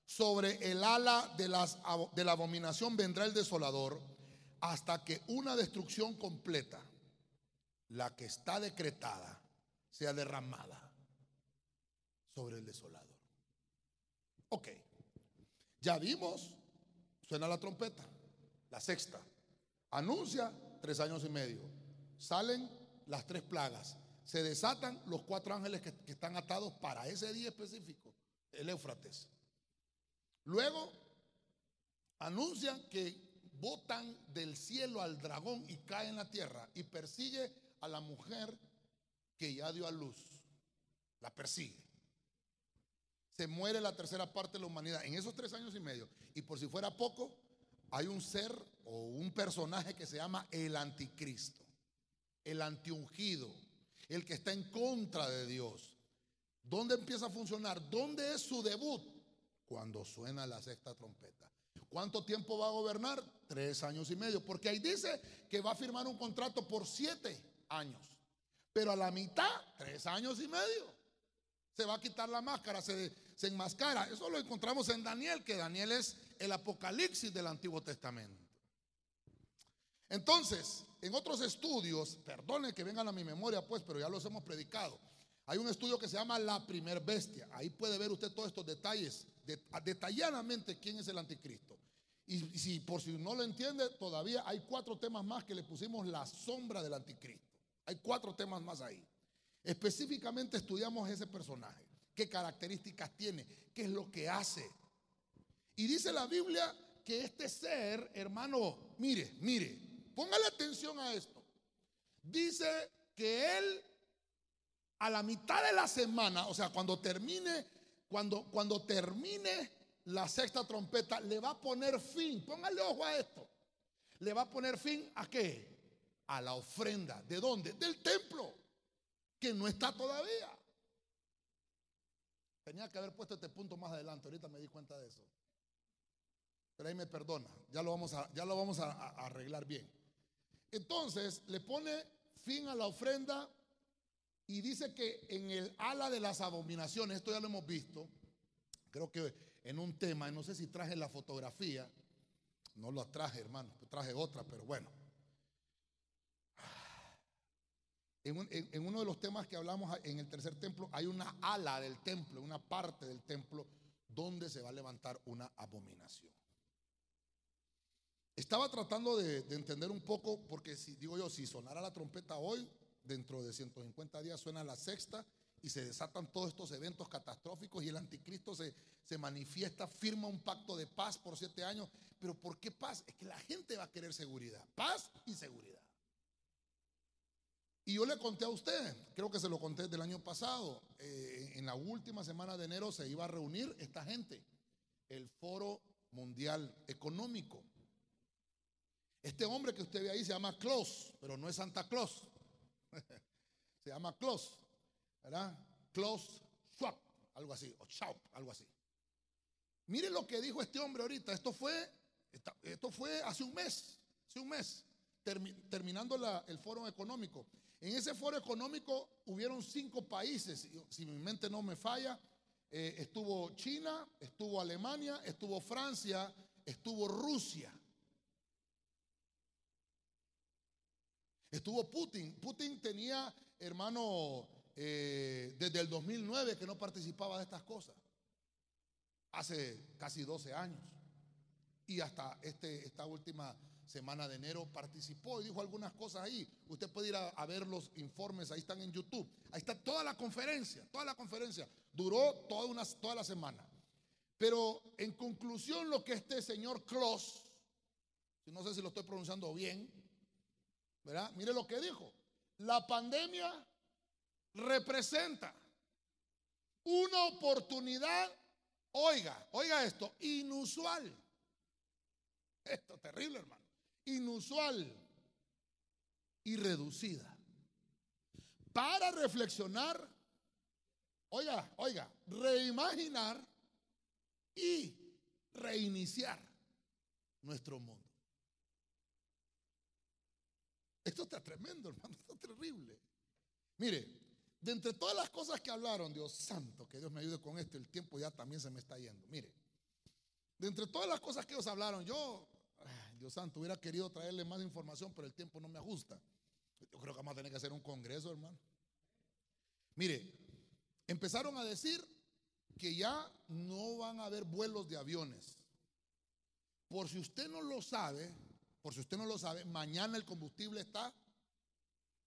Sobre el ala de, las, de la abominación vendrá el desolador hasta que una destrucción completa, la que está decretada, sea derramada sobre el desolador. Ok, ya vimos Suena la trompeta, la sexta. Anuncia tres años y medio. Salen las tres plagas. Se desatan los cuatro ángeles que, que están atados para ese día específico, el Éufrates. Luego anuncian que botan del cielo al dragón y cae en la tierra y persigue a la mujer que ya dio a luz. La persigue. Se muere la tercera parte de la humanidad en esos tres años y medio. Y por si fuera poco, hay un ser o un personaje que se llama el anticristo, el antiungido, el que está en contra de Dios. ¿Dónde empieza a funcionar? ¿Dónde es su debut? Cuando suena la sexta trompeta. ¿Cuánto tiempo va a gobernar? Tres años y medio. Porque ahí dice que va a firmar un contrato por siete años. Pero a la mitad, tres años y medio. Se va a quitar la máscara, se, se enmascara. Eso lo encontramos en Daniel, que Daniel es el apocalipsis del Antiguo Testamento. Entonces, en otros estudios, perdone que vengan a mi memoria, pues, pero ya los hemos predicado. Hay un estudio que se llama La Primer Bestia. Ahí puede ver usted todos estos detalles, detalladamente quién es el anticristo. Y si por si no lo entiende, todavía hay cuatro temas más que le pusimos la sombra del anticristo. Hay cuatro temas más ahí. Específicamente estudiamos ese personaje, qué características tiene, qué es lo que hace. Y dice la Biblia que este ser, hermano, mire, mire, póngale atención a esto. Dice que él a la mitad de la semana, o sea, cuando termine, cuando, cuando termine la sexta trompeta, le va a poner fin, póngale ojo a esto, le va a poner fin a qué? A la ofrenda. ¿De dónde? Del templo, que no está todavía. Tenía que haber puesto este punto más adelante, ahorita me di cuenta de eso. Pero ahí me perdona, ya lo vamos a, ya lo vamos a arreglar bien. Entonces le pone fin a la ofrenda y dice que en el ala de las abominaciones, esto ya lo hemos visto, creo que en un tema, no sé si traje la fotografía, no lo traje hermano, traje otra, pero bueno. En, en, uno de los temas que hablamos en el tercer templo, hay una ala del templo, una parte del templo donde se va a levantar una abominación. Estaba tratando de, de entender un poco, porque si digo yo, si sonara la trompeta hoy, dentro de 150 días suena la sexta y se desatan todos estos eventos catastróficos y el anticristo se, se manifiesta, firma un pacto de paz por siete años. Pero ¿por qué paz? Es que la gente va a querer seguridad, paz y seguridad. Y yo le conté a usted, creo que se lo conté del año pasado, eh, en la última semana de enero se iba a reunir esta gente, el Foro Mundial Económico. Este hombre que usted ve ahí se llama Klaus, pero no es Santa Claus. Se llama Klaus, ¿verdad? Klaus Schwab, algo así, o Schwab, algo así. Mire lo que dijo este hombre ahorita. Esto fue, esto fue hace un mes, hace un mes, terminando el foro económico. En ese foro económico hubieron cinco países, si mi mente no me falla. Eh, estuvo China, estuvo Alemania, estuvo Francia, estuvo Rusia. Estuvo Putin. Putin tenía, hermano, eh, desde el 2009 que no participaba de estas cosas. Hace casi 12 años. Y hasta este, esta última semana de enero participó y dijo algunas cosas ahí. Usted puede ir a, ver los informes, ahí están en YouTube. Ahí está toda la conferencia, toda la conferencia. Duró toda, una, toda la semana. Pero en conclusión, lo que este señor Kloss, no sé si lo estoy pronunciando bien, Mire lo que dijo. La pandemia representa una oportunidad, oiga, oiga esto, inusual. Esto terrible, hermano. Inusual y reducida. Para reflexionar, oiga, oiga, reimaginar y reiniciar nuestro mundo. Esto está tremendo, hermano, está terrible. Mire, de entre todas las cosas que hablaron, Dios santo, que Dios me ayude con esto, el tiempo ya también se me está yendo. Mire, de entre todas las cosas que ellos hablaron, yo, Dios santo, hubiera querido traerle más información, pero el tiempo no me ajusta. Yo creo que vamos a tener que hacer un congreso, hermano. Mire, empezaron a decir que ya no van a haber vuelos de aviones por si usted no lo sabe, por si usted no lo sabe, mañana el combustible está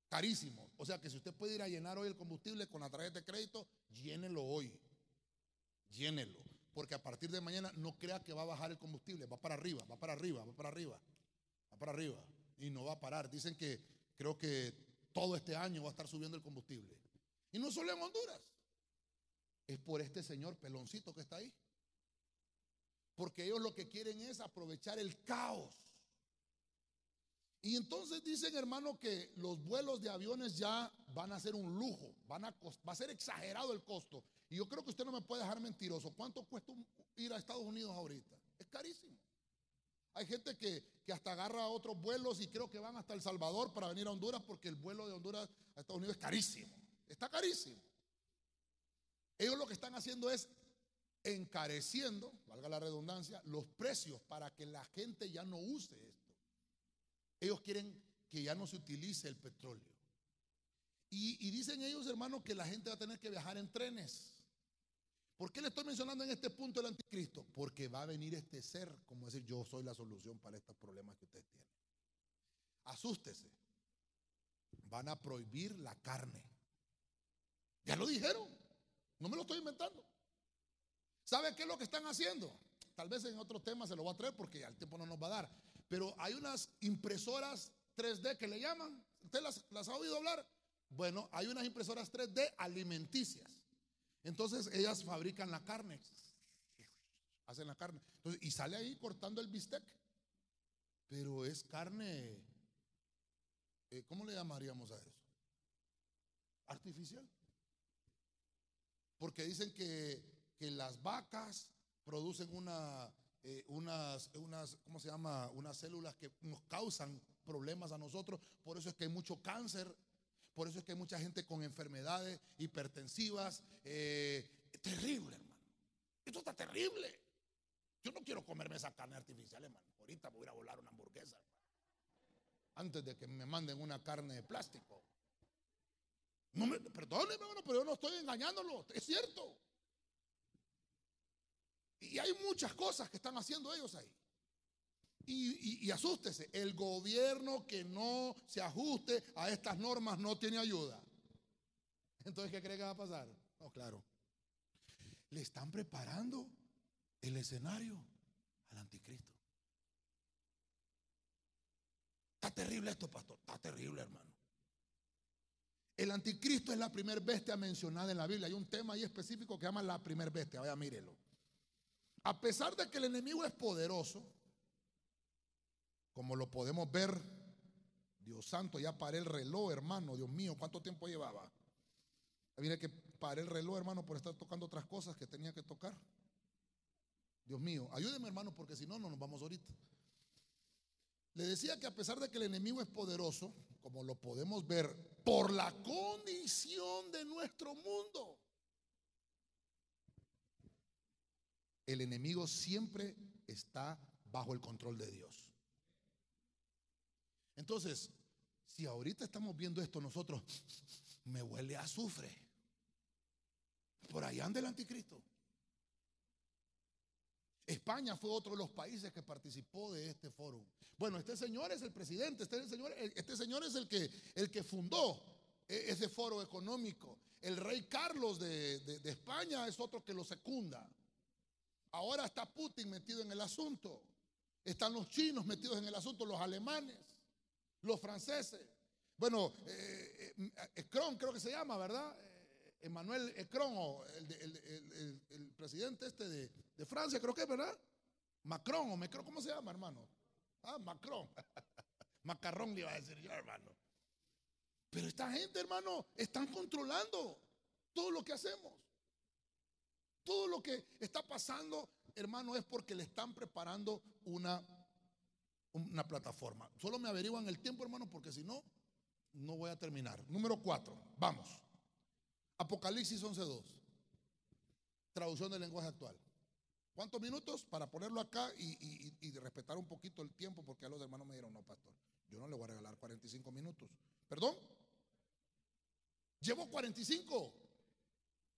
carísimo. O sea que si usted puede ir a llenar hoy el combustible con la tarjeta de crédito, llénelo hoy. Llénelo. Porque a partir de mañana no crea que va a bajar el combustible, va para arriba, va para arriba, va para arriba, va para arriba. Y no va a parar. Dicen que creo que todo este año va a estar subiendo el combustible. Y no solo en Honduras. Es por este señor peloncito que está ahí. Porque ellos lo que quieren es aprovechar el caos. Y entonces dicen, hermano, que los vuelos de aviones ya van a ser un lujo, va a ser exagerado el costo. Y yo creo que usted no me puede dejar mentiroso. ¿Cuánto cuesta ir a Estados Unidos ahorita? Es carísimo. Hay gente que, que, hasta agarra otros vuelos y creo que van hasta El Salvador para venir a Honduras porque el vuelo de Honduras a Estados Unidos es carísimo. Está carísimo. Ellos lo que están haciendo es encareciendo, valga la redundancia, los precios para que la gente ya no use esto. Ellos quieren que ya no se utilice el petróleo. Y, dicen ellos, hermanos, que la gente va a tener que viajar en trenes. ¿Por qué le estoy mencionando en este punto el anticristo? Porque va a venir este ser, como decir, yo soy la solución para estos problemas que ustedes tienen. Asústese. Van a prohibir la carne. Ya lo dijeron. No me lo estoy inventando. ¿Sabe qué es lo que están haciendo? Tal vez en otro tema se lo voy a traer porque el tiempo no nos va a dar. Pero hay unas impresoras 3D que le llaman. ¿Usted las, ha oído hablar? Bueno, hay unas impresoras 3D alimenticias. Entonces ellas fabrican la carne. Hacen la carne. y sale ahí cortando el bistec. Pero es carne. Eh, ¿Cómo le llamaríamos a eso? Artificial. Porque dicen que que las vacas producen una, eh, unas, unas, ¿cómo se llama? Unas células que nos causan problemas a nosotros. Por eso es que hay mucho cáncer. Por eso es que hay mucha gente con enfermedades hipertensivas. Eh, terrible, hermano. Esto está terrible. Yo no quiero comerme esa carne artificial, hermano. Ahorita voy a ir a volar una hamburguesa, Antes de que me manden una carne de plástico. No me, perdóneme, hermano, pero yo no estoy engañándolo. Es cierto. Y hay muchas cosas que están haciendo ellos ahí. Y, asústese, el gobierno que no se ajuste a estas normas no tiene ayuda. Entonces, ¿qué cree que va a pasar? No, claro. Le están preparando el escenario al anticristo. Está terrible esto, pastor. Está terrible, hermano. El anticristo es la primer bestia mencionada en la Biblia. Hay un tema ahí específico que llama la primer bestia. Vaya, mírelo. A pesar de que el enemigo es poderoso, como lo podemos ver, Dios santo, ya paré el reloj, hermano, Dios mío, ¿cuánto tiempo llevaba? Mire que paré el reloj, hermano, por estar tocando otras cosas que tenía que tocar. Dios mío, ayúdeme, hermano, porque si no, no nos vamos ahorita. Le decía que a pesar de que el enemigo es poderoso, como lo podemos ver, por la condición de nuestro mundo, el enemigo siempre está bajo el control de Dios. Entonces, si ahorita estamos viendo esto nosotros, me huele a azufre. Por allá anda el anticristo. España fue otro de los países que participó de este foro. Bueno, este señor es el presidente, este señor, este señor es el que, el que fundó e, ese foro económico. El rey Carlos de, de España es otro que lo secunda. Ahora está Putin metido en el asunto. Están los chinos metidos en el asunto, los alemanes, los franceses. Bueno, eh, eh creo que se llama, ¿verdad? Eh, Emmanuel Ecron, el, el, presidente este de, Francia, creo que es, ¿verdad? Macron o Macron, ¿cómo se llama, hermano? Ah, Macron. Macarrón le iba a decir yo, hermano. Pero esta gente, hermano, están controlando todo lo que hacemos. Todo lo que está pasando, hermano, es porque le están preparando una, una plataforma. Solo me averiguan el tiempo, hermano, porque si no, no voy a terminar. Número cuatro, vamos. Apocalipsis 11.2. Traducción del lenguaje actual. ¿Cuántos minutos? Para ponerlo acá y, y, respetar un poquito el tiempo, porque a los hermanos me dijeron, no, pastor, yo no le voy a regalar 45 minutos. ¿Perdón? ¿Llevo 45?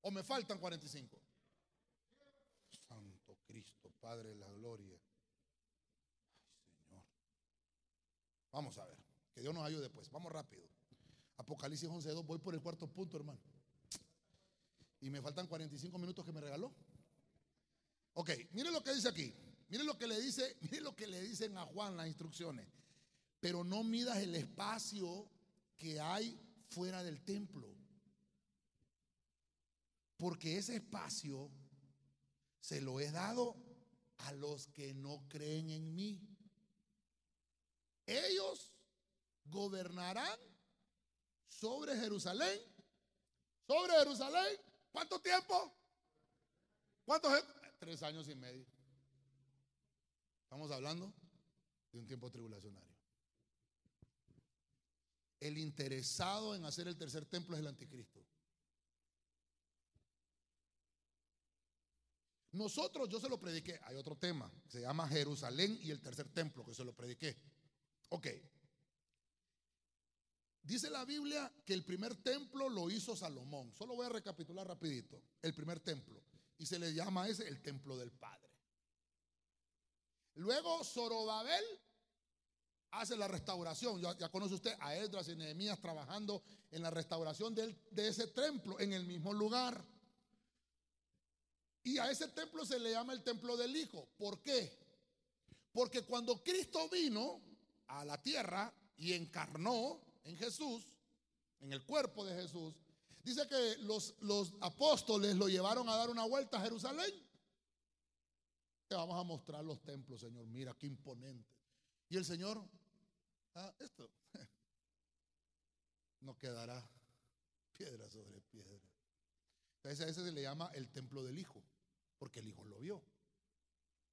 ¿O me faltan 45? Cristo, Padre de la gloria. Vamos a ver. Que Dios nos ayude después. Vamos rápido. Apocalipsis 11.2. Voy por el cuarto punto, hermano. Y me faltan 45 minutos que me regaló. Ok, mire lo que dice aquí. Mire lo que le dice, mire lo que le dicen a Juan las instrucciones. Pero no midas el espacio que hay fuera del templo. Porque ese espacio se lo he dado a los que no creen en mí. Ellos gobernarán sobre Jerusalén. Sobre Jerusalén. ¿Cuánto tiempo? ¿Cuántos? Tres años y medio. Estamos hablando de un tiempo tribulacionario. El interesado en hacer el tercer templo es el anticristo. Nosotros, yo se lo prediqué, hay otro tema, se llama Jerusalén y el tercer templo, que se lo prediqué. Ok. Dice la Biblia que el primer templo lo hizo Salomón. Solo voy a recapitular rapidito. El primer templo. Y se le llama ese el templo del Padre. Luego Zorobabel hace la restauración. Ya, conoce usted a Edras y Nehemías trabajando en la restauración de ese templo en el mismo lugar. Y a ese templo se le llama el templo del Hijo. ¿Por qué? Porque cuando Cristo vino a la tierra y encarnó en Jesús, en el cuerpo de Jesús, dice que los, los apóstoles lo llevaron a dar una vuelta a Jerusalén. Te vamos a mostrar los templos, Señor. Mira qué imponente. Y el Señor, ah, esto no quedará piedra sobre piedra. Entonces a ese se le llama el templo del Hijo, porque el Hijo lo vio.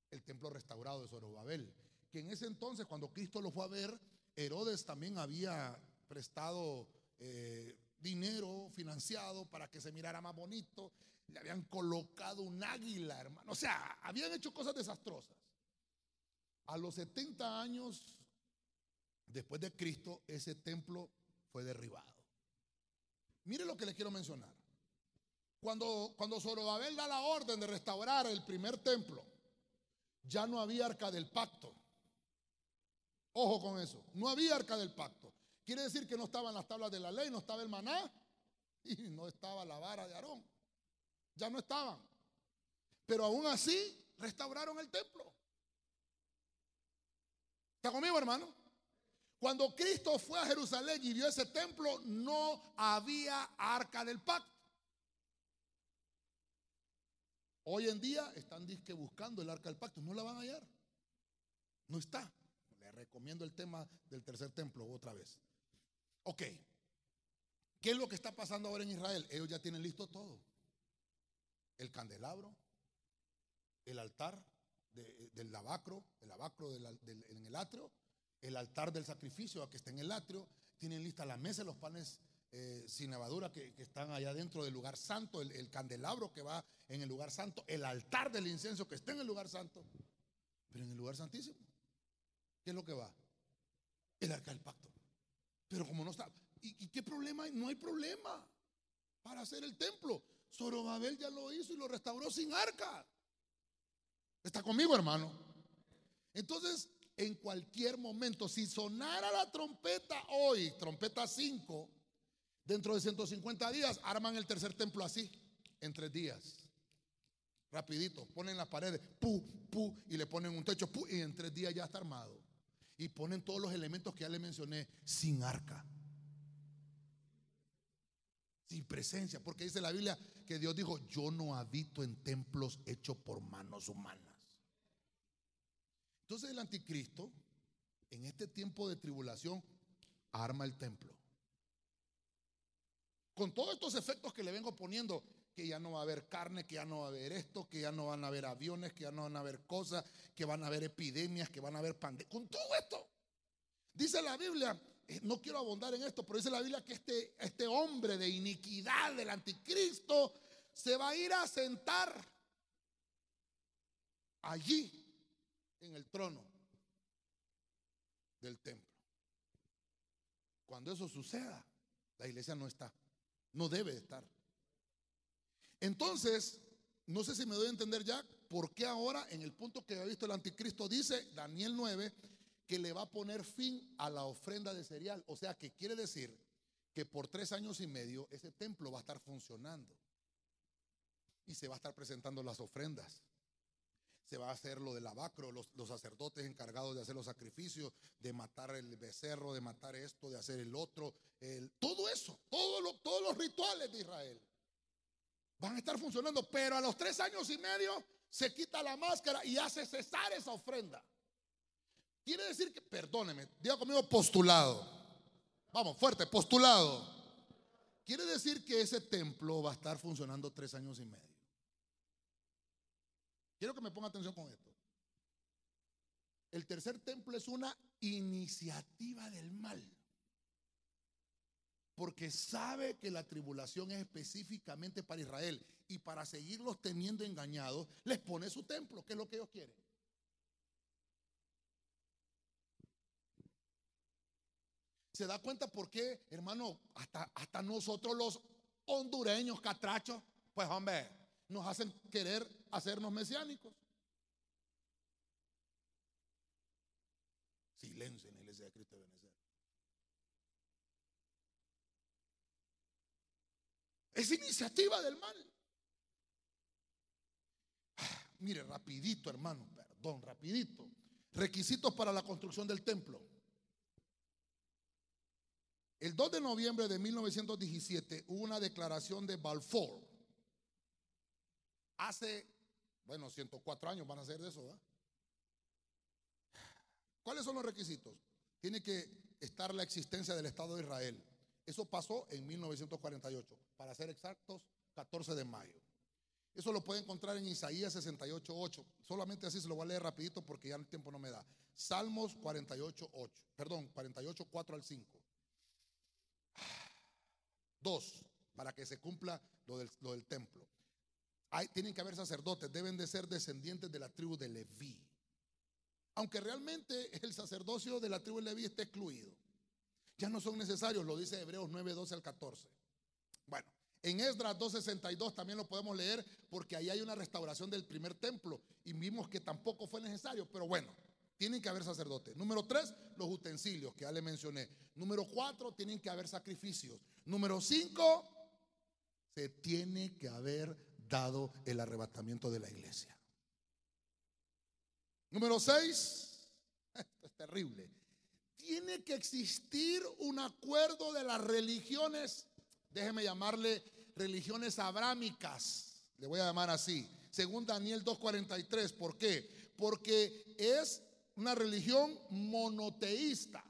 El templo restaurado de Zorobabel, que en ese entonces cuando Cristo lo fue a ver, Herodes también había prestado eh, dinero financiado para que se mirara más bonito. Le habían colocado un águila, hermano. O sea, habían hecho cosas desastrosas. A los 70 años después de Cristo, ese templo fue derribado. Mire lo que le quiero mencionar. Cuando, cuando Zorobabel da la orden de restaurar el primer templo, ya no había arca del pacto. Ojo con eso, no había arca del pacto. Quiere decir que no estaban las tablas de la ley, no estaba el maná y no estaba la vara de Aarón. Ya no estaban. Pero aún así restauraron el templo. ¿Está conmigo, hermano? Cuando Cristo fue a Jerusalén y vio ese templo, no había arca del pacto. Hoy en día están buscando el arca del pacto, no la van a hallar. No está. Le recomiendo el tema del tercer templo otra vez. Ok. ¿Qué es lo que está pasando ahora en Israel? Ellos ya tienen listo todo. El candelabro, el altar del lavacro, el lavacro en el atrio, el altar del sacrificio que está en el atrio, tienen lista la mesa, los panes eh, sin levadura que, están allá dentro del lugar santo, el, candelabro que va en el lugar santo, el altar del incienso que está en el lugar santo, pero en el lugar santísimo, ¿qué es lo que va? El arca del pacto. Pero como no está, ¿y, qué problema hay? No hay problema para hacer el templo. Zorobabel ya lo hizo y lo restauró sin arca. ¿Está conmigo, hermano? Entonces, en cualquier momento, si sonara la trompeta hoy, trompeta 5, Dentro de 150 días arman el tercer templo así, en tres días. Rapidito, ponen las paredes, pu, pu, y le ponen un techo, pu, y en tres días ya está armado. Y ponen todos los elementos que ya le mencioné, sin arca. Sin presencia, porque dice la Biblia que Dios dijo, yo no habito en templos hechos por manos humanas. Entonces el anticristo, en este tiempo de tribulación, arma el templo con todos estos efectos que le vengo poniendo, que ya no va a haber carne, que ya no va a haber esto, que ya no van a haber aviones, que ya no van a haber cosas, que van a haber epidemias, que van a haber pandemias. Con todo esto, dice la Biblia, eh, no quiero abundar en esto, pero dice la Biblia que este, este hombre de iniquidad del anticristo se va a ir a sentar allí en el trono del templo. Cuando eso suceda, la iglesia no está. No debe estar. Entonces, no sé si me doy a entender ya por qué ahora, en el punto que ha visto el anticristo, dice Daniel 9, que le va a poner fin a la ofrenda de cereal. O sea que quiere decir que por tres años y medio ese templo va a estar funcionando. Y se va a estar presentando las ofrendas. Se va a hacer lo del lavacro, los, sacerdotes encargados de hacer los sacrificios, de matar el becerro, de matar esto, de hacer el otro. El, todo eso, todo todos los rituales de Israel van a estar funcionando. Pero a los tres años y medio se quita la máscara y hace cesar esa ofrenda. Quiere decir que, perdóneme, diga conmigo postulado. Vamos, fuerte, postulado. Quiere decir que ese templo va a estar funcionando tres años y medio. Quiero que me ponga atención con esto. El tercer templo es una iniciativa del mal. Porque sabe que la tribulación es específicamente para Israel. Y para seguirlos teniendo engañados, les pone su templo, que es lo que ellos quieren. ¿Se da cuenta por qué, hermano? Hasta, hasta nosotros los hondureños catrachos, pues hombre, nos hacen querer hacernos mesiánicos. Silencio en la iglesia de Cristo de Benecer. Es iniciativa del mal. Ah, mire, rapidito, hermano, perdón, rapidito. Requisitos para la construcción del templo. El 2 de noviembre de 1917 hubo una declaración de Balfour. Hace, bueno, 104 años van a ser de eso. ¿Cuáles son los requisitos? Tiene que estar la existencia del Estado de Israel. Eso pasó en 1948, para ser exactos, 14 de mayo. Eso lo puede encontrar en Isaías 68.8. Solamente así se lo voy a leer rapidito porque ya el tiempo no me da. Salmos 48.8. Perdón, 48.4 al 5. Dos, para que se cumpla lo del, templo. Tienen que haber sacerdotes, deben de ser descendientes de la tribu de Leví. Aunque realmente el sacerdocio de la tribu de Leví está excluido. Ya no son necesarios, lo dice Hebreos 9, 12 al 14. Bueno, en Esdras 2.62 también lo podemos leer porque ahí hay una restauración del primer templo y vimos que tampoco fue necesario, pero bueno, tienen que haber sacerdotes. Número tres, los utensilios que ya le mencioné. Número cuatro, tienen que haber sacrificios. Número cinco, se tiene que haber dado el arrebatamiento de la iglesia. Número seis, esto es terrible. Tiene que existir un acuerdo de las religiones, déjeme llamarle religiones abrámicas, le voy a llamar así, según Daniel 2.43. ¿Por qué? Porque es una religión monoteísta.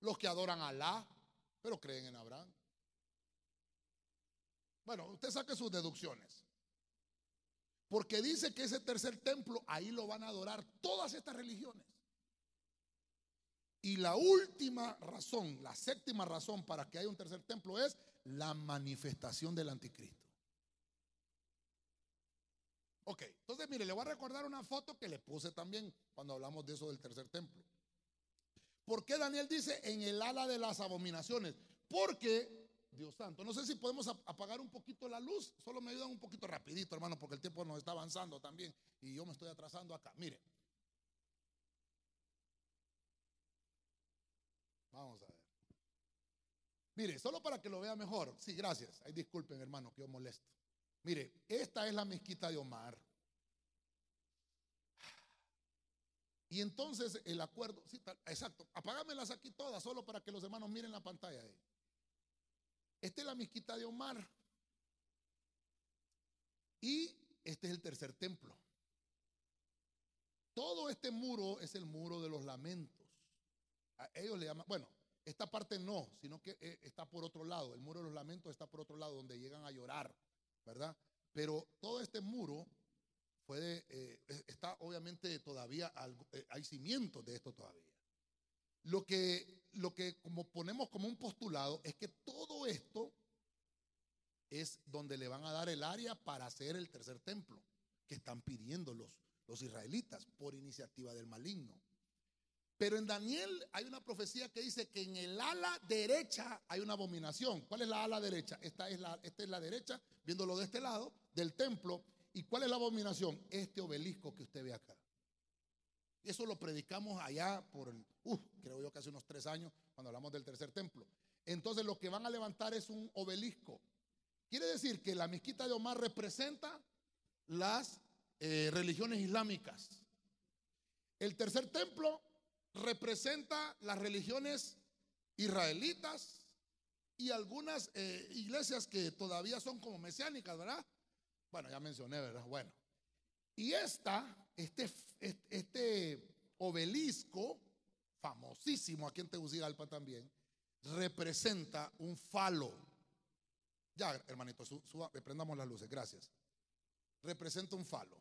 Los que adoran a Alá, pero creen en Abraham. Bueno, usted saque sus deducciones. Porque dice que ese tercer templo, ahí lo van a adorar todas estas religiones. Y la última razón, la séptima razón para que haya un tercer templo es la manifestación del anticristo. Ok, entonces mire, le voy a recordar una foto que le puse también cuando hablamos de eso del tercer templo. ¿Por qué Daniel dice en el ala de las abominaciones? Porque, Dios santo, no sé si podemos apagar un poquito la luz, solo me ayudan un poquito rapidito, hermano, porque el tiempo nos está avanzando también y yo me estoy atrasando acá. Mire. Vamos a ver. Mire, solo para que lo vea mejor. Sí, gracias. Ay, disculpen, hermano, que yo molesto. Mire, esta es la mezquita de Omar. Y entonces el acuerdo, sí, exacto, apágamelas aquí todas, solo para que los hermanos miren la pantalla. Esta es la mezquita de Omar. Y este es el tercer templo. Todo este muro es el muro de los lamentos. A ellos le llaman, bueno, esta parte no, sino que eh, está por otro lado. El muro de los lamentos está por otro lado, donde llegan a llorar. ¿verdad? Pero todo este muro puede, eh, está obviamente todavía, eh, hay cimientos de esto todavía. Lo que, lo que como ponemos como un postulado es que todo esto es donde le van a dar el área para hacer el tercer templo que están pidiendo los, los israelitas por iniciativa del maligno. Pero en Daniel hay una profecía que dice que en el ala derecha hay una abominación. ¿Cuál es la ala derecha? Esta es la, esta es la derecha, viéndolo de este lado, del templo. ¿Y cuál es la abominación? Este obelisco que usted ve acá. Eso lo predicamos allá por, el, uh, creo yo que hace unos tres años, cuando hablamos del tercer templo. Entonces lo que van a levantar es un obelisco. Quiere decir que la mezquita de Omar representa las eh, religiones islámicas. El tercer templo representa las religiones israelitas y algunas eh, iglesias que todavía son como mesiánicas, ¿verdad? Bueno, ya mencioné, ¿verdad? Bueno. Y esta, este, este obelisco, famosísimo aquí en Tegucigalpa también, representa un falo. Ya, hermanito, prendamos las luces, gracias. Representa un falo.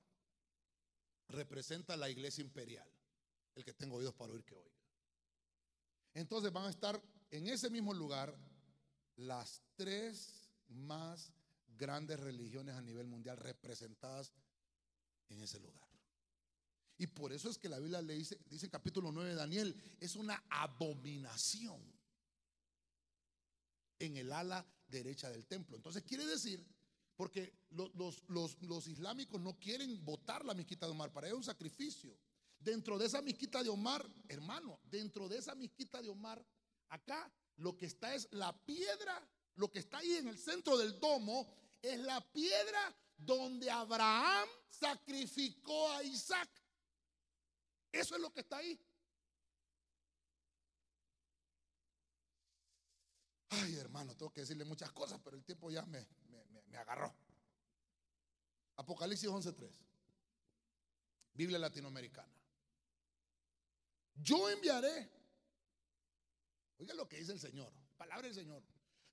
Representa la iglesia imperial. El que tengo oídos para oír que oiga. Entonces van a estar en ese mismo lugar las tres más grandes religiones a nivel mundial representadas en ese lugar. Y por eso es que la Biblia le dice, dice capítulo 9 de Daniel, es una abominación en el ala derecha del templo. Entonces quiere decir, porque los, los, islámicos no quieren votar la mezquita de Omar, para ellos es un sacrificio. Dentro de esa mezquita de Omar, hermano, dentro de esa mezquita de Omar, acá lo que está es la piedra, lo que está ahí en el centro del domo, es la piedra donde Abraham sacrificó a Isaac. Eso es lo que está ahí. Ay, hermano, tengo que decirle muchas cosas, pero el tiempo ya me, me, agarró. Apocalipsis 11.3. Biblia latinoamericana. Yo enviaré. Oiga lo que dice el Señor. Palabra del Señor.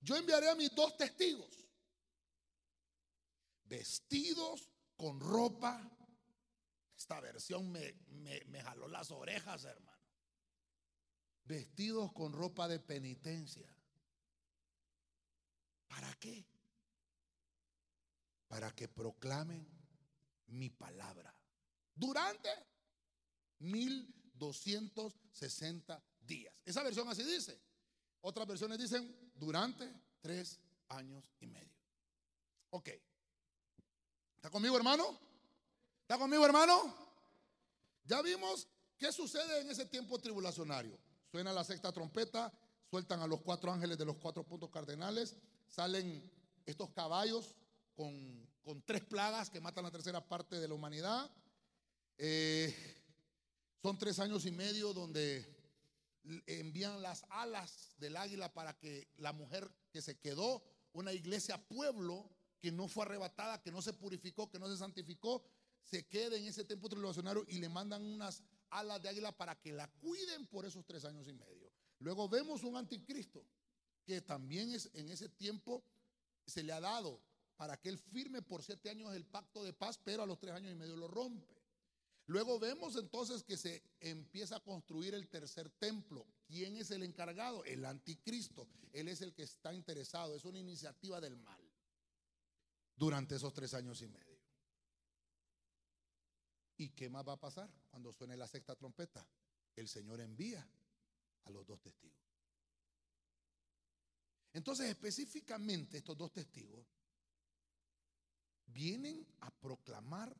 Yo enviaré a mis dos testigos. Vestidos con ropa. Esta versión me, me, jaló las orejas, hermano. Vestidos con ropa de penitencia ¿Para qué? Para que proclamen mi palabra. Durante 1260 días. Esa versión así dice. Otras versiones dicen durante tres años y medio. Ok. ¿Está conmigo, hermano? ¿Está conmigo, hermano? Ya vimos qué sucede en ese tiempo tribulacionario. Suena la sexta trompeta, sueltan a los cuatro ángeles de los cuatro puntos cardenales salen estos caballos con, tres plagas que matan la tercera parte de la humanidad. Eh, son tres años y medio donde envían las alas del águila para que la mujer que se quedó, una iglesia pueblo que no fue arrebatada, que no se purificó, que no se santificó, se quede en ese templo tribulacionario y le mandan unas alas de águila para que la cuiden por esos tres años y medio. Luego vemos un anticristo que también es, en ese tiempo se le ha dado para que él firme por siete años el pacto de paz, pero a los tres años y medio lo rompe. Luego vemos entonces que se empieza a construir el tercer templo. ¿Quién es el encargado? El anticristo. Él es el que está interesado. Es una iniciativa del mal durante esos tres años y medio. ¿Y qué más va a pasar cuando suene la sexta trompeta? El Señor envía a los dos testigos. Entonces, específicamente estos dos testigos vienen a proclamar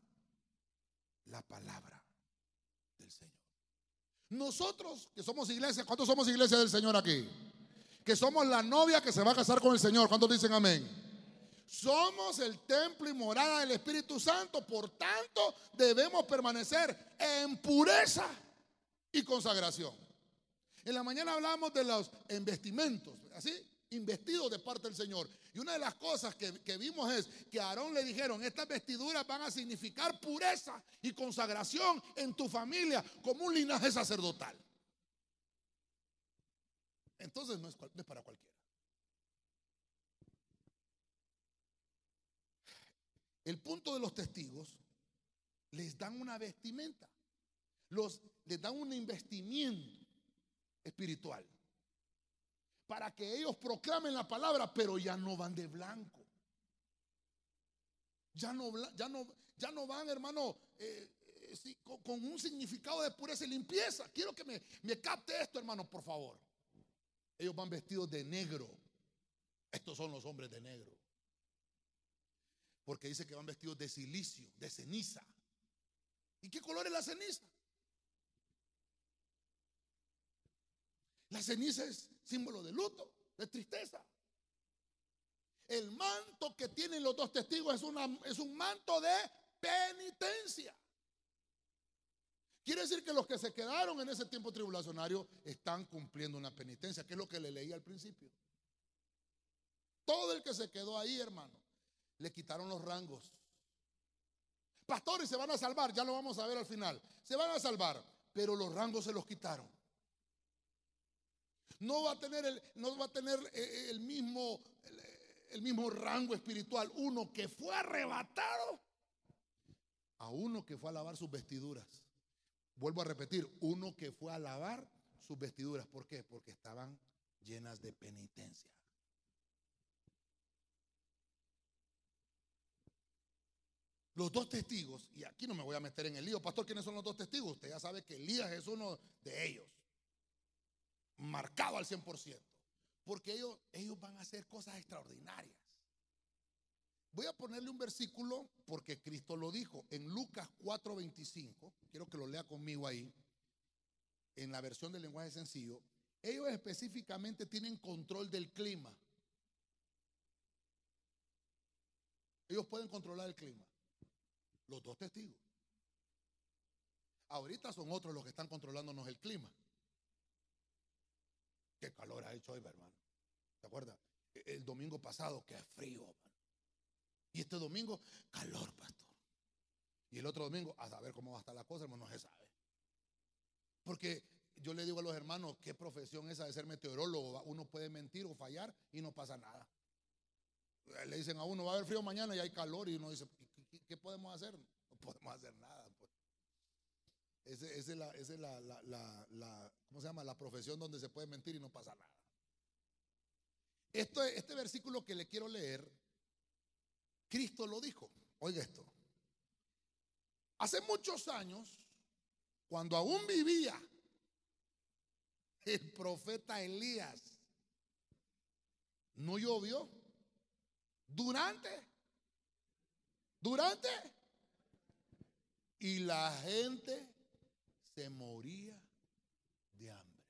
la palabra del Señor. Nosotros que somos iglesia, ¿cuántos somos iglesia del Señor aquí? Que somos la novia que se va a casar con el Señor. ¿Cuántos dicen amén? Somos el templo y morada del Espíritu Santo, por tanto debemos permanecer en pureza y consagración. En la mañana hablamos de los investimentos, ¿así? investidos de parte del Señor. Y una de las cosas que, vimos es que a Aarón le dijeron, estas vestiduras van a significar pureza y consagración en tu familia como un linaje sacerdotal. Entonces no es, no es para cualquiera. El punto de los testigos les dan una vestimenta, les dan un investimiento espiritual para que ellos proclamen la palabra, pero ya no van de blanco. Ya no, no, van, hermano, eh, eh, con, un significado de pureza y limpieza. Quiero que me, me capte esto, hermano, por favor. Ellos van vestidos de negro. Estos son los hombres de negro. Porque dice que van vestidos de silicio, de ceniza. ¿Y qué color es la ceniza? La ceniza es símbolo de luto, de tristeza. El manto que tienen los dos testigos es, un manto de penitencia. Quiere decir que los que se quedaron en ese tiempo tribulacionario están cumpliendo una penitencia, que es lo que le leí al principio. Todo el que se quedó ahí, hermano, le quitaron los rangos. Pastores se van a salvar, ya lo vamos a ver al final. Se van a salvar, pero los rangos se los quitaron. No va a tener el, no va a tener eh, eh, el mismo, el mismo rango espiritual. Uno que fue arrebatado a uno que fue a lavar sus vestiduras. Vuelvo a repetir, uno que fue a lavar sus vestiduras. ¿Por qué? Porque estaban llenas de penitencia. Los dos testigos, y aquí no me voy a meter en el lío, pastor, ¿quiénes son los dos testigos? Usted ya sabe que Elías es uno de ellos, marcado al 100%, porque ellos, ellos van a hacer cosas extraordinarias. Voy a ponerle un versículo porque Cristo lo dijo en Lucas 4:25, quiero que lo lea conmigo ahí, en la versión del lenguaje sencillo. Ellos específicamente tienen control del clima. Ellos pueden controlar el clima. Los dos testigos. Ahorita son otros los que están controlándonos el clima. Qué calor ha hecho hoy, hermano. ¿Te acuerdas? E-, el domingo pasado, qué frío, hermano. Y este domingo, calor, pastor. Y el otro domingo, a saber cómo va a estar la cosa, hermano, no se sabe. Porque yo le digo a los hermanos, ¿qué profesión esa de ser meteorólogo? Uno puede mentir o fallar y no pasa nada. Le dicen a uno, va a haber frío mañana y hay calor y uno dice, ¿qué, podemos hacer? No podemos hacer nada. Pues. Esa es, la, es la, ¿cómo se llama? La profesión donde se puede mentir y no pasa nada. Este versículo que le quiero leer, Cristo lo dijo. Oiga esto. Hace muchos años, cuando aún vivía el profeta Elías, no llovió. Durante durante. Y la gente se moría de hambre.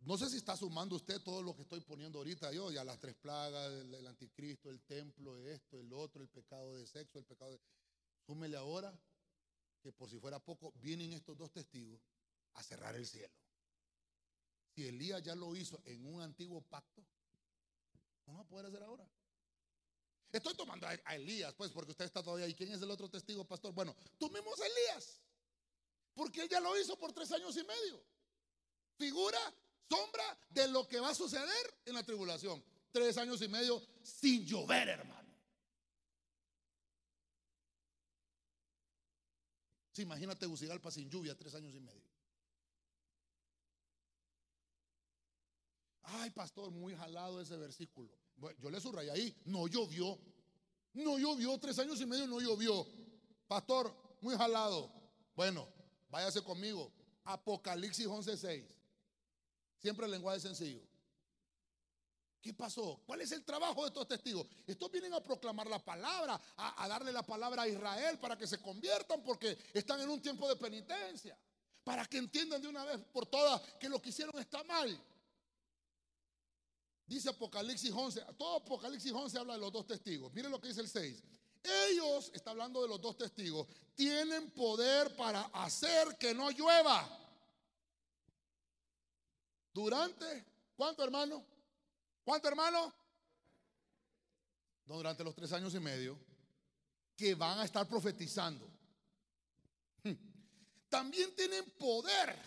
No sé si está sumando usted todo lo que estoy poniendo ahorita yo, ya las tres plagas, el, anticristo, el templo, esto, el otro, el pecado de sexo, el pecado de... Súmele ahora que por si fuera poco, vienen estos dos testigos a cerrar el cielo. Si Elías ya lo hizo en un antiguo pacto, no va a poder hacer ahora. Estoy tomando a, Elías, pues, porque usted está todavía ahí. ¿Quién es el otro testigo, pastor? Bueno, tomemos a Elías, porque él ya lo hizo por tres años y medio. Figura, sombra de lo que va a suceder en la tribulación. Tres años y medio sin llover, hermano. Sí, imagínate Tegucigalpa sin lluvia, tres años y medio. Ay, pastor, muy jalado ese versículo yo le subrayé ahí, no llovió. No llovió, tres años y medio no llovió. Pastor, muy jalado. Bueno, váyase conmigo. Apocalipsis 11:6. Siempre el lenguaje sencillo. ¿Qué pasó? ¿Cuál es el trabajo de estos testigos? Estos vienen a proclamar la palabra, a, a, darle la palabra a Israel para que se conviertan porque están en un tiempo de penitencia. Para que entiendan de una vez por todas que lo que hicieron está mal. Dice Apocalipsis 11, todo Apocalipsis 11 habla de los dos testigos. Miren lo que dice el 6. Ellos, está hablando de los dos testigos, tienen poder para hacer que no llueva. Durante, ¿cuánto hermano? ¿Cuánto hermano? No, durante los tres años y medio que van a estar profetizando. También tienen poder,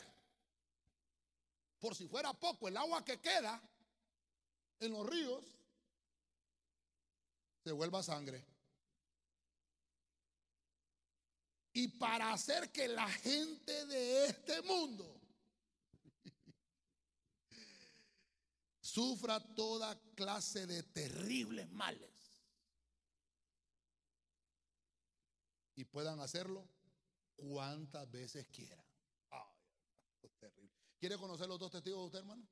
por si fuera poco, el agua que queda en los ríos se vuelva sangre. Y para hacer que la gente de este mundo sufra toda clase de terribles males y puedan hacerlo cuantas veces quieran. ¿Quiere conocer los dos testigos de usted, hermano?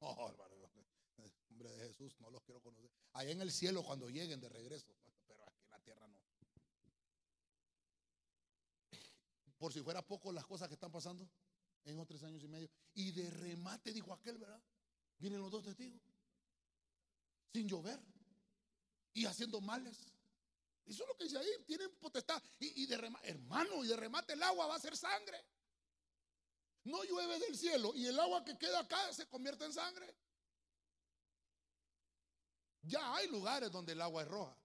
Oh, hermano de Jesús, no los quiero conocer. Allá en el cielo cuando lleguen de regreso, pero aquí en la tierra no. Por si fuera poco las cosas que están pasando en otros tres años y medio. Y de remate, dijo aquel, ¿verdad? Vienen los dos testigos. Sin llover. Y haciendo males. Eso es lo que dice ahí. Tienen potestad. Y, de remate, hermano, y de remate el agua va a ser sangre. No llueve del cielo y el agua que queda acá se convierte en sangre. Ya hay lugares donde el agua es roja.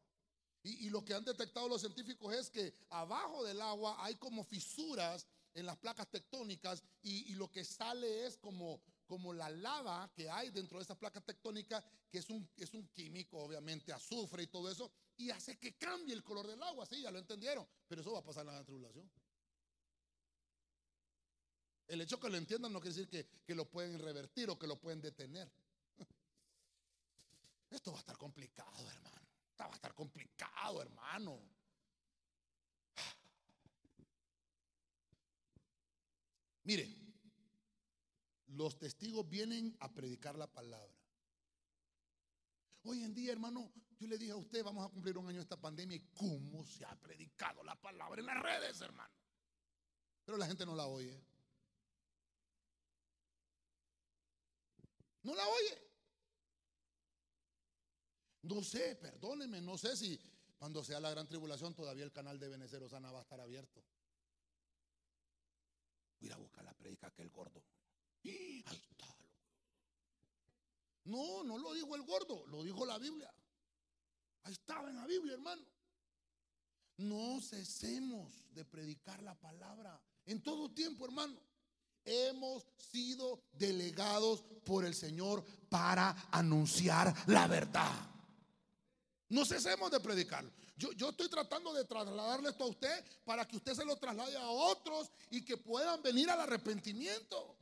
Y, lo que han detectado los científicos es que abajo del agua hay como fisuras en las placas tectónicas y, lo que sale es como, como la lava que hay dentro de esas placas tectónicas, que es un, es un químico, obviamente, azufre y todo eso, y hace que cambie el color del agua. Sí, ya lo entendieron, pero eso va a pasar en la tribulación. El hecho que lo entiendan no quiere decir que, que lo pueden revertir o que lo pueden detener. Esto va a estar complicado, hermano. Esto va a estar complicado, hermano. Mire, los testigos vienen a predicar la palabra. Hoy en día, hermano, yo le dije a usted, vamos a cumplir un año esta pandemia y cómo se ha predicado la palabra en las redes, hermano. Pero la gente no la oye. No la oye. No sé, perdóneme, no sé si cuando sea la gran tribulación todavía el canal de Benecer Osana va a estar abierto. Voy a buscar la predica que el gordo. Está. No, no lo dijo el gordo, lo dijo la Biblia. Ahí estaba en la Biblia, hermano. No cesemos de predicar la palabra en todo tiempo, hermano. Hemos sido delegados por el Señor para anunciar la verdad. No cesemos de predicarlo. Yo, yo, estoy tratando de trasladarle esto a usted para que usted se lo traslade a otros y que puedan venir al arrepentimiento.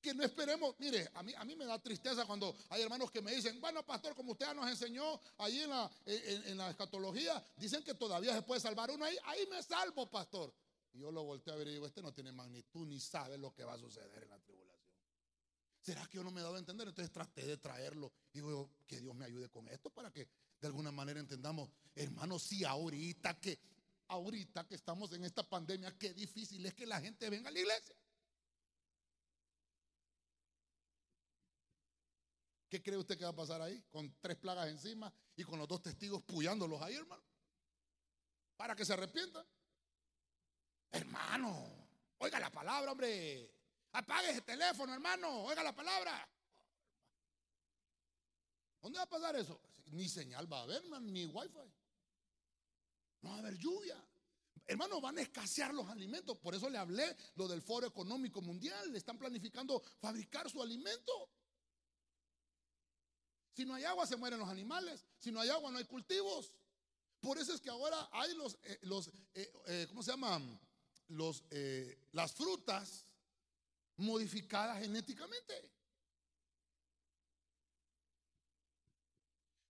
Que no esperemos, mire, a mí, a mí me da tristeza cuando hay hermanos que me dicen, bueno, pastor, como usted nos enseñó ahí en la, en, la escatología, dicen que todavía se puede salvar uno ahí, ahí me salvo, pastor. Y yo lo volteo a ver y digo, este no tiene magnitud ni sabe lo que va a suceder en la tribulación. ¿Será que yo no me he dado a entender? Entonces traté de traerlo. Y digo, que Dios me ayude con esto para que de alguna manera entendamos, hermanos, si ahorita que, ahorita que estamos en esta pandemia, qué difícil es que la gente venga a la iglesia. ¿Qué cree usted que va a pasar ahí? Con tres plagas encima y con los dos testigos puyándolos ahí, hermano. Para que se arrepientan. Hermano, oiga la palabra, hombre. Apague ese teléfono, hermano. Oiga la palabra. ¿Dónde va a pasar eso? Ni señal va a haber, ni wifi. No va a haber lluvia. Hermano, van a escasear los alimentos. Por eso le hablé lo del Foro Económico Mundial. Le están planificando fabricar su alimento. Si no hay agua, se mueren los animales. Si no hay agua, no hay cultivos. Por eso es que ahora hay los, eh, los eh, eh, ¿cómo se llaman? Los, las frutas modificadas genéticamente.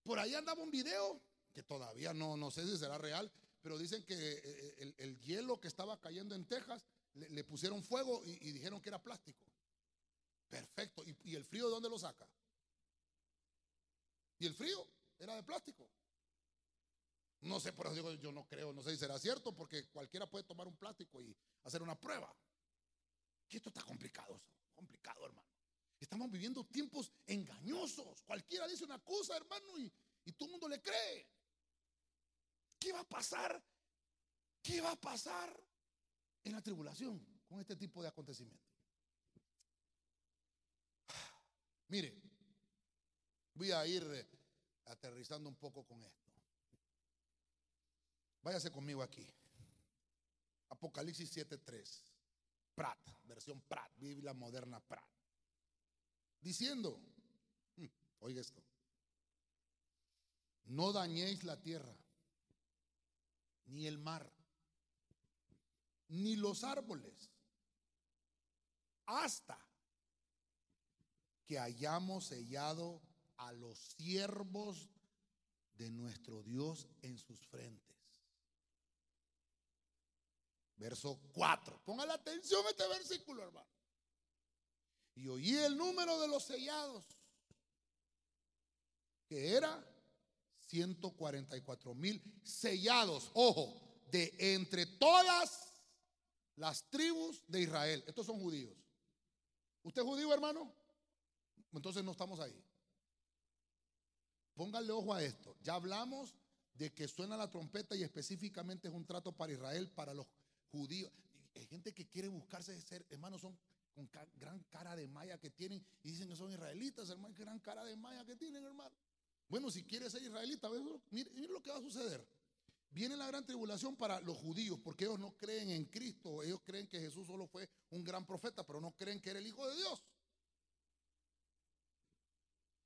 Por ahí andaba un video, que todavía no, no sé si será real, pero dicen que eh, eh, el, hielo que estaba cayendo en Texas le, pusieron fuego y, dijeron que era plástico. Perfecto. ¿Y, el frío de dónde lo saca? Y el frío era de plástico. No sé, por eso digo, yo no creo, no sé si será cierto, porque cualquiera puede tomar un plástico y hacer una prueba. Que esto está complicado, complicado, hermano. Estamos viviendo tiempos engañosos. Cualquiera dice una cosa, hermano, y, todo el mundo le cree. ¿Qué va a pasar? ¿Qué va a pasar en la tribulación con este tipo de acontecimientos? Mire, voy a ir eh, aterrizando un poco con esto. Váyase conmigo aquí. Apocalipsis 7:3. Prat, versión Prat, Biblia moderna Prat diciendo, hmm, oiga esto, no dañéis la tierra, ni el mar, ni los árboles, hasta que hayamos sellado a los siervos de nuestro Dios en sus frentes. Verso 4. Ponga la atención a este versículo, hermano. Y oí el número de los sellados, que era 144 mil sellados, ojo, de entre todas las tribus de Israel. Estos son judíos, ¿Usted es judío, hermano? Entonces no estamos ahí. Póngale ojo a esto. Ya hablamos de que suena la trompeta y específicamente es un trato para Israel, para los judíos. Hay gente que quiere buscarse de ser, hermanos, son con gran cara de maya que tienen y dicen que son israelitas, hermano, qué gran cara de maya que tienen, hermano. Bueno, si quieres ser israelita, mire, mire lo que va a suceder. Viene la gran tribulación para los judíos, porque ellos no creen en Cristo, ellos creen que Jesús solo fue un gran profeta, pero no creen que era el Hijo de Dios.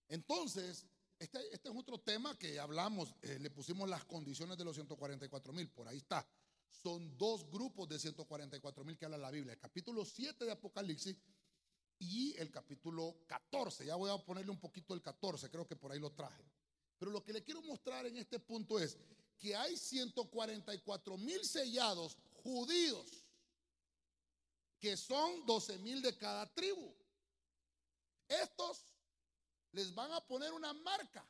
Entonces, este, este es otro tema que hablamos, eh, le pusimos las condiciones de los 144 mil, por ahí está. Son dos grupos de 144 mil que habla la Biblia, el capítulo 7 de Apocalipsis y el capítulo 14. Ya voy a ponerle un poquito el 14, creo que por ahí lo traje. Pero lo que le quiero mostrar en este punto es que hay 144 mil sellados judíos, que son 12 mil de cada tribu. Estos les van a poner una marca.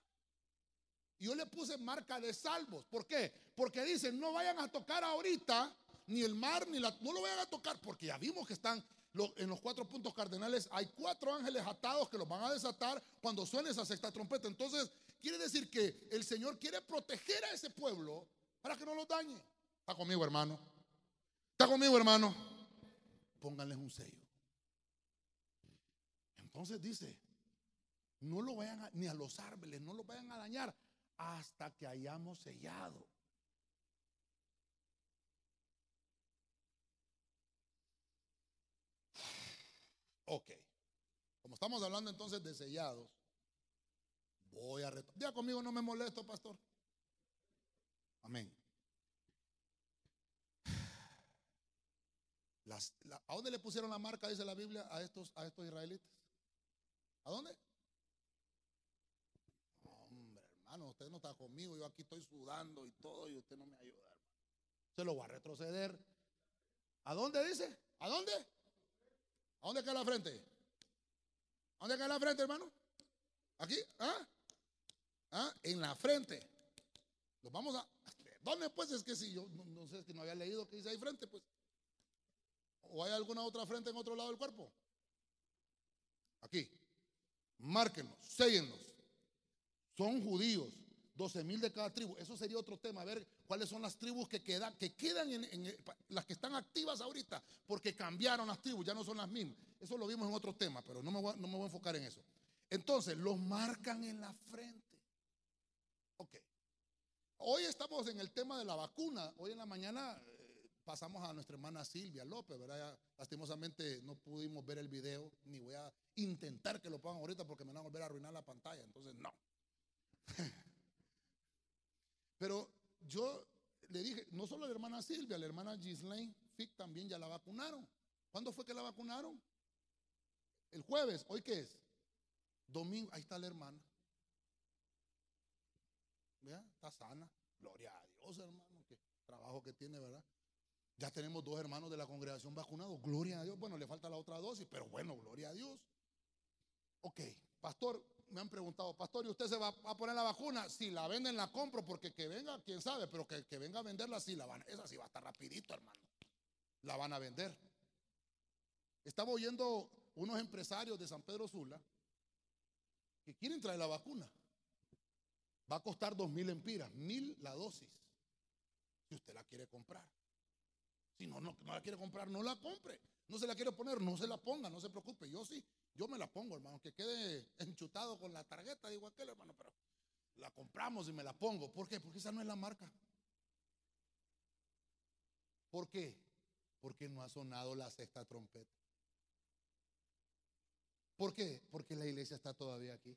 Yo le puse marca de salvos. ¿Por qué? Porque dicen, no vayan a tocar ahorita ni el mar, ni la... No lo vayan a tocar porque ya vimos que están en los cuatro puntos cardenales. Hay cuatro ángeles atados que los van a desatar cuando suene esa sexta trompeta. Entonces, Quiere decir que el Señor quiere proteger a ese pueblo para que no los dañe. ¿Está conmigo, hermano? ¿Está conmigo, hermano? Pónganles un sello. Entonces dice, no lo vayan a, ni a los árboles, no lo vayan a dañar hasta que hayamos sellado. Ok. Como estamos hablando entonces de sellados, Voy a retomar. Ya conmigo no me molesto, pastor. Amén. ¿A dónde le pusieron la marca, dice la Biblia, a estos, a estos israelitas? ¿A dónde? Hombre, hermano, usted no está conmigo, yo aquí estoy sudando y todo y usted no me ayuda. Se lo va a retroceder. ¿A dónde dice? ¿A dónde? ¿A dónde queda la frente? ¿A dónde queda la frente, hermano? ¿Aquí? ¿Ah? ¿Ah? en la frente. Los vamos a. ¿Dónde pues? Es que si yo no, sé, es que no había leído que dice ahí frente, pues. ¿O hay alguna otra frente en otro lado del cuerpo? Aquí. Márquenos, séllenos. Son judíos, 12 mil de cada tribu. Eso sería otro tema, a ver cuáles son las tribus que quedan, que quedan en, las que están activas ahorita, porque cambiaron las tribus, ya no son las mismas. Eso lo vimos en otro tema, pero no me no me voy a enfocar en eso. Entonces, los marcan en la frente. Ok. Hoy estamos en el tema de la vacuna. Hoy en la mañana eh, pasamos a nuestra hermana Silvia López, ¿verdad? lastimosamente no pudimos ver el video, ni voy a intentar que lo pongan ahorita porque me van a volver a arruinar la pantalla. Entonces, no. Pero yo le dije, no solo a la hermana Silvia, a la hermana Gislaine Fick también ya la vacunaron. ¿Cuándo fue que la vacunaron? El jueves, ¿hoy qué es? Domingo, ahí está la hermana. Está sana. Gloria a Dios, hermano. Qué trabajo que tiene, ¿verdad? Ya tenemos dos hermanos de la congregación vacunados. Gloria a Dios. Bueno, le falta la otra dosis, pero bueno, gloria a Dios. Ok, pastor, me han preguntado, pastor, ¿y usted se va a poner la vacuna? Si la venden, la compro, porque que venga, quién sabe, pero que, que venga a venderla, sí la van. Esa sí va a estar rapidito, hermano. La van a vender. Estaba oyendo unos empresarios de San Pedro Sula que quieren traer la vacuna. Va a costar dos mil empiras, mil la dosis. Si usted la quiere comprar. Si no, no, la quiere comprar, no la compre. No se la quiere poner, no se la ponga, no se preocupe. Yo sí, yo me la pongo, hermano. Que quede enchutado con la tarjeta, digo aquel, hermano, pero la compramos y me la pongo. ¿Por qué? Porque esa no es la marca. ¿Por qué? Porque no ha sonado la sexta trompeta. ¿Por qué? Porque la iglesia está todavía aquí.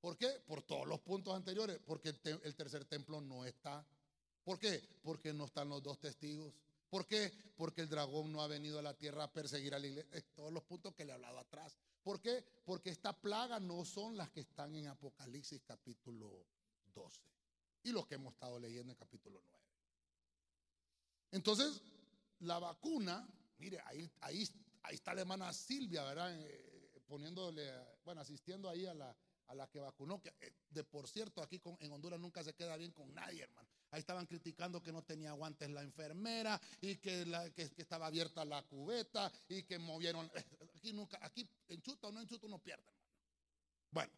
¿Por qué? Por todos los puntos anteriores. Porque el, tercer templo no está. ¿Por qué? Porque no están los dos testigos. ¿Por qué? Porque el dragón no ha venido a la tierra a perseguir a la iglesia. Todos los puntos que le he hablado atrás. ¿Por qué? Porque esta plaga no son las que están en Apocalipsis capítulo 12. Y los que hemos estado leyendo en capítulo 9. Entonces, la vacuna, mire, ahí, ahí, ahí está la hermana Silvia, ¿verdad? Eh, poniéndole, bueno, asistiendo ahí a la, a la que vacunó, que eh, de por cierto aquí en Honduras nunca se queda bien con nadie, hermano. Ahí estaban criticando que no tenía guantes la enfermera y que, la, que, estaba abierta la cubeta y que movieron, Aquí nunca, aquí enchuta o no enchuta uno pierde. Bueno,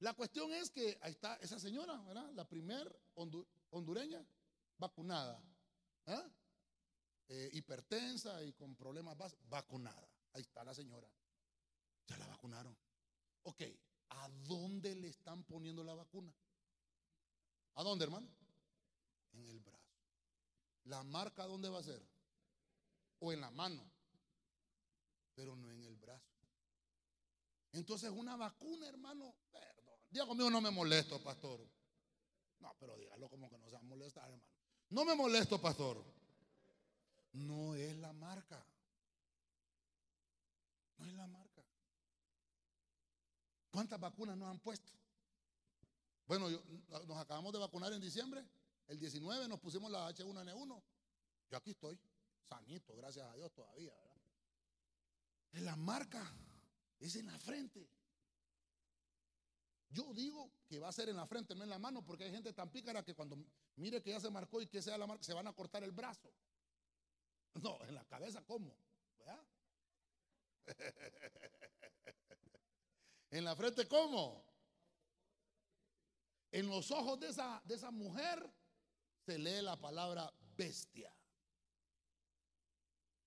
la cuestión es que ahí está esa señora, ¿verdad? La primer hondureña vacunada. ¿eh? Eh, hipertensa y con problemas básicos, vacunada. Ahí está la señora. Ya la vacunaron. Ok, ¿a dónde le están poniendo la vacuna? ¿A dónde, hermano? En el brazo. ¿La marca dónde va a ser? O en la mano, pero no en el brazo. Entonces una vacuna, hermano, perdón. Diga conmigo, no me molesto, pastor. No, pero dígalo como que no se va a molestar, hermano. No me molesto, pastor. No es la marca. No es la marca. ¿Cuántas vacunas nos han puesto? Bueno, nos acabamos de vacunar en diciembre. El 19 nos pusimos la H1N1. Yo aquí estoy, sanito, gracias a Dios todavía. En la marca es en la frente. Yo digo que va a ser en la frente, no en la mano, porque hay gente tan pícara que cuando mire que ya se marcó y que sea la marca, se van a cortar el brazo. No, en la cabeza, ¿cómo? ¿Verdad? en la frente, ¿cómo? En los ojos de esa, de esa mujer se lee la palabra bestia.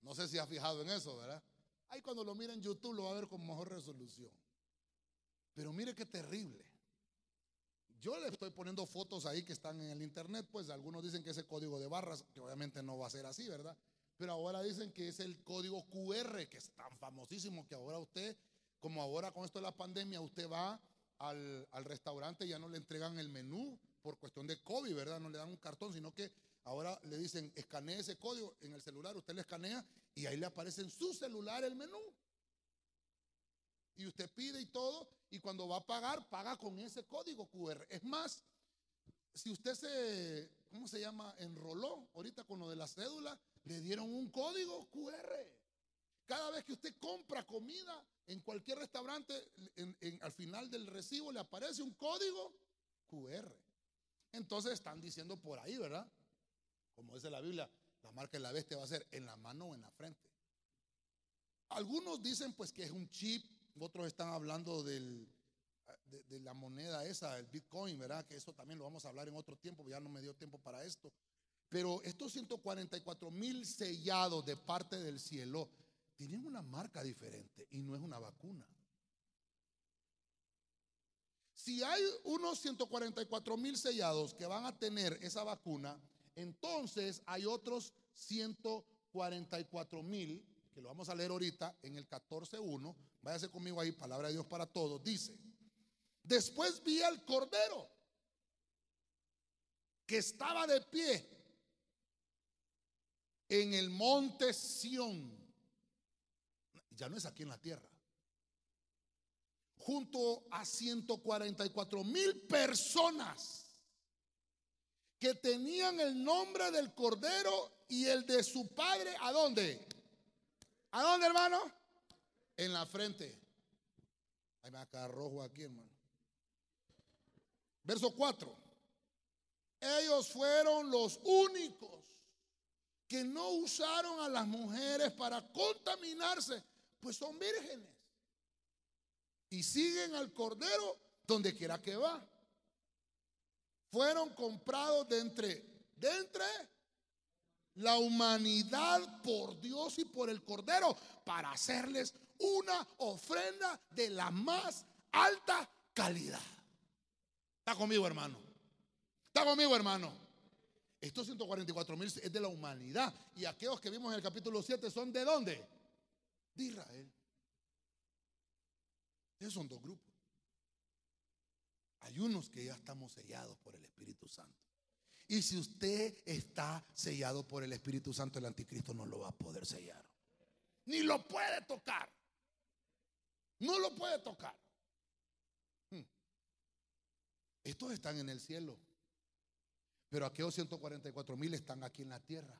No sé si ha fijado en eso, ¿verdad? Ahí cuando lo mira en YouTube lo va a ver con mejor resolución. Pero mire qué terrible. Yo le estoy poniendo fotos ahí que están en el internet, pues algunos dicen que ese código de barras, que obviamente no va a ser así, ¿verdad? Pero ahora dicen que es el código QR, que es tan famosísimo que ahora usted, como ahora con esto de la pandemia, usted va al, al restaurante y ya no le entregan el menú por cuestión de COVID, ¿verdad? No le dan un cartón, sino que ahora le dicen, escanee ese código en el celular, usted le escanea y ahí le aparece en su celular el menú. Y usted pide y todo, y cuando va a pagar, paga con ese código QR. Es más, si usted se, ¿cómo se llama? Enroló ahorita con lo de la cédula, le dieron un código QR. Cada vez que usted compra comida en cualquier restaurante, al final del recibo le aparece un código QR. Entonces están diciendo por ahí, ¿verdad? Como dice la Biblia, la marca de la bestia va a ser en la mano o en la frente. Algunos dicen pues que es un chip, otros están hablando del, de, la moneda esa, el Bitcoin, ¿verdad? Que eso también lo vamos a hablar en otro tiempo, ya no me dio tiempo para esto. Pero estos 144 mil sellados de parte del cielo tienen una marca diferente y no es una vacuna. Si hay unos 144 mil sellados que van a tener esa vacuna, entonces hay otros 144 mil, que lo vamos a leer ahorita en el 14.1. Váyase conmigo ahí, palabra de Dios para todos. Dice, después vi al cordero que estaba de pie en el monte Sión. Ya no es aquí en la tierra junto a 144 mil personas que tenían el nombre del Cordero y el de su padre. ¿A dónde? ¿A dónde, hermano? En la frente. Ahí me aquí, hermano. Verso 4. Ellos fueron los únicos que no usaron a las mujeres para contaminarse, pues son vírgenes y siguen al Cordero donde quiera que va. Fueron comprados de entre, de entre la humanidad por Dios y por el Cordero para hacerles una ofrenda de la más alta calidad. ¿Está conmigo, hermano? ¿Está conmigo, hermano? Estos 144 mil es de la humanidad. Y aquellos que vimos en el capítulo 7 son de dónde? De Israel. Esos son dos grupos. Hay unos que ya estamos sellados por el Espíritu Santo. Y si usted está sellado por el Espíritu Santo, el anticristo no lo va a poder sellar. Ni lo puede tocar. No lo puede tocar. Hmm. Estos están en el cielo. Pero aquellos 144 mil están aquí en la tierra.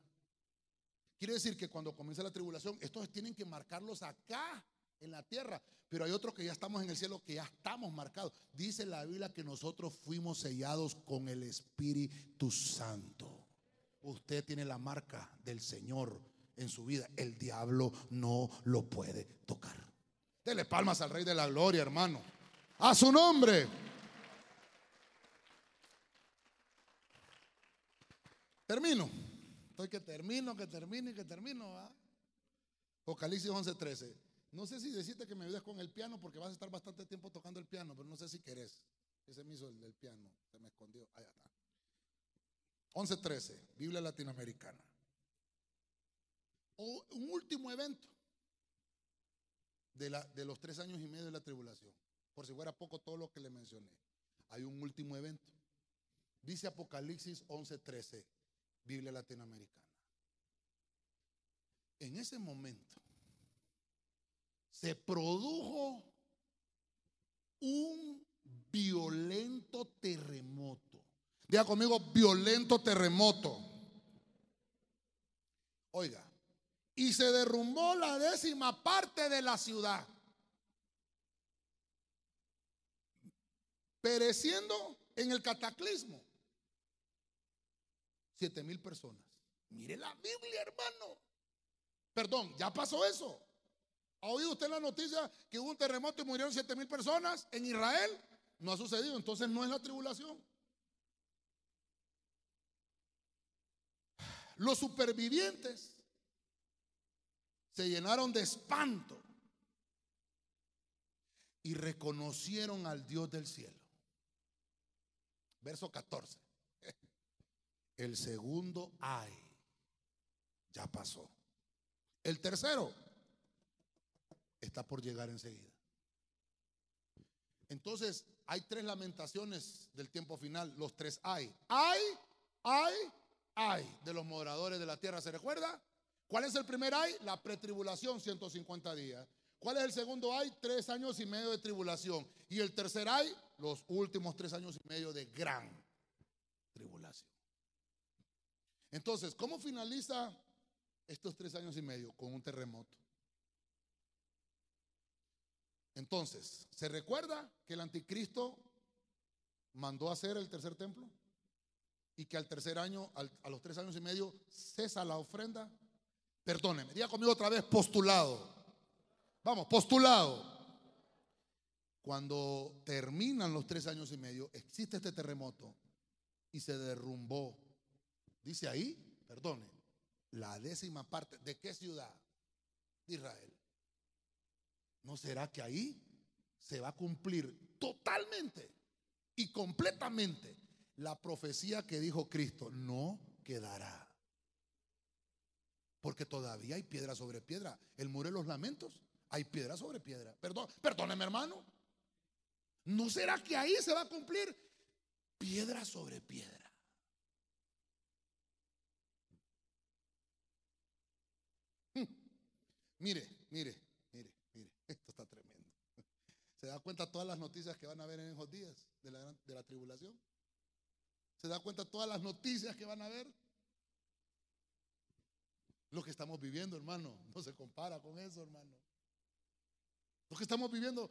Quiere decir que cuando comienza la tribulación, estos tienen que marcarlos acá en la tierra, pero hay otros que ya estamos en el cielo, que ya estamos marcados. Dice la Biblia que nosotros fuimos sellados con el Espíritu Santo. Usted tiene la marca del Señor en su vida. El diablo no lo puede tocar. Dele palmas al Rey de la Gloria, hermano. A su nombre. Termino. Estoy que termino, que termino y que termino. Apocalipsis 11:13. No sé si decirte que me ayudes con el piano porque vas a estar bastante tiempo tocando el piano, pero no sé si querés. Ese me hizo el del piano, se me escondió. Allá está. 11:13, Biblia latinoamericana. O un último evento de, la, de los tres años y medio de la tribulación. Por si fuera poco todo lo que le mencioné. Hay un último evento. Dice Apocalipsis 11:13, Biblia latinoamericana. En ese momento se produjo un violento terremoto. Diga conmigo, violento terremoto. Oiga, y se derrumbó la décima parte de la ciudad, pereciendo en el cataclismo siete mil personas. Mire la Biblia, hermano. Perdón, ya pasó eso. ¿Ha oído usted la noticia que hubo un terremoto y murieron siete mil personas en Israel? No ha sucedido, entonces no es la tribulación. Los supervivientes se llenaron de espanto y reconocieron al Dios del cielo. Verso 14. El segundo ay, ya pasó. El tercero está por llegar enseguida. Entonces, hay tres lamentaciones del tiempo final, los tres hay. Hay, hay, hay de los moderadores de la tierra, ¿se recuerda? ¿Cuál es el primer hay? La pretribulación, 150 días. ¿Cuál es el segundo hay? Tres años y medio de tribulación. Y el tercer hay, los últimos tres años y medio de gran tribulación. Entonces, ¿cómo finaliza estos tres años y medio? Con un terremoto. Entonces, ¿se recuerda que el anticristo mandó a hacer el tercer templo? Y que al tercer año, a los tres años y medio, cesa la ofrenda. Perdóneme, diga conmigo otra vez, postulado. Vamos, postulado. Cuando terminan los tres años y medio, existe este terremoto y se derrumbó. Dice ahí, perdone, la décima parte. ¿De qué ciudad? De Israel. ¿No será que ahí se va a cumplir totalmente y completamente la profecía que dijo Cristo? No quedará. Porque todavía hay piedra sobre piedra. El muro de los lamentos, hay piedra sobre piedra. Perdón, perdóneme hermano. ¿No será que ahí se va a cumplir piedra sobre piedra? Hmm. Mire, mire. ¿Se da cuenta todas las noticias que van a ver en esos días de la, de la tribulación? ¿Se da cuenta todas las noticias que van a ver? Lo que estamos viviendo, hermano, no se compara con eso, hermano. Lo que estamos viviendo,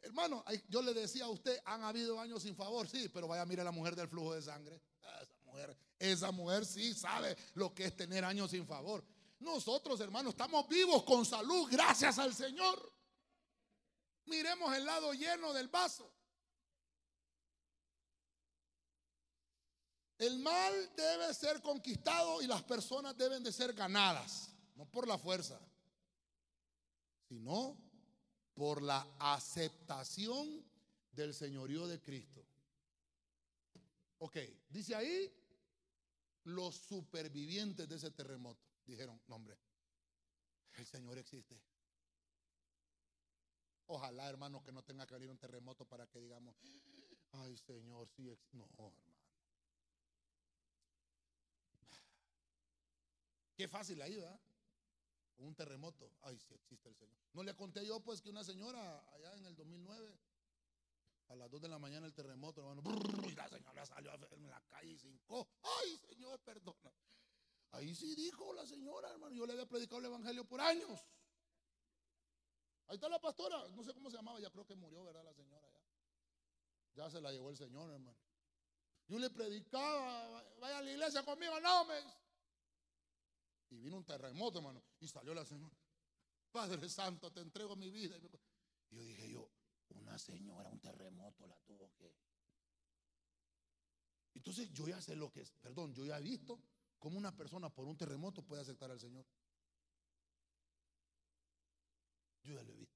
hermano, yo le decía a usted, han habido años sin favor, sí, pero vaya a mirar a la mujer del flujo de sangre. Esa mujer, esa mujer sí sabe lo que es tener años sin favor. Nosotros, hermano, estamos vivos con salud, gracias al Señor. Miremos el lado lleno del vaso. El mal debe ser conquistado y las personas deben de ser ganadas, no por la fuerza, sino por la aceptación del señorío de Cristo. Ok, dice ahí, los supervivientes de ese terremoto dijeron, no hombre, el Señor existe. Ojalá, hermano, que no tenga que venir un terremoto para que digamos, ay Señor, sí, no, hermano. Qué fácil ahí, ¿verdad? Un terremoto, ay, sí existe el Señor. No le conté yo, pues, que una señora allá en el 2009, a las 2 de la mañana el terremoto, hermano, y la señora salió en la calle y cinco, ay Señor, perdona. Ahí sí dijo la señora, hermano, yo le había predicado el Evangelio por años. Ahí está la pastora, no sé cómo se llamaba, ya creo que murió, ¿verdad? La señora ya. Ya se la llevó el Señor, hermano. Yo le predicaba, vaya a la iglesia conmigo, no me. Y vino un terremoto, hermano, y salió la señora. Padre Santo, te entrego mi vida. Y yo dije yo, una señora, un terremoto la tuvo que. Entonces yo ya sé lo que es, perdón, yo ya he visto cómo una persona por un terremoto puede aceptar al Señor. Yo ya lo he visto.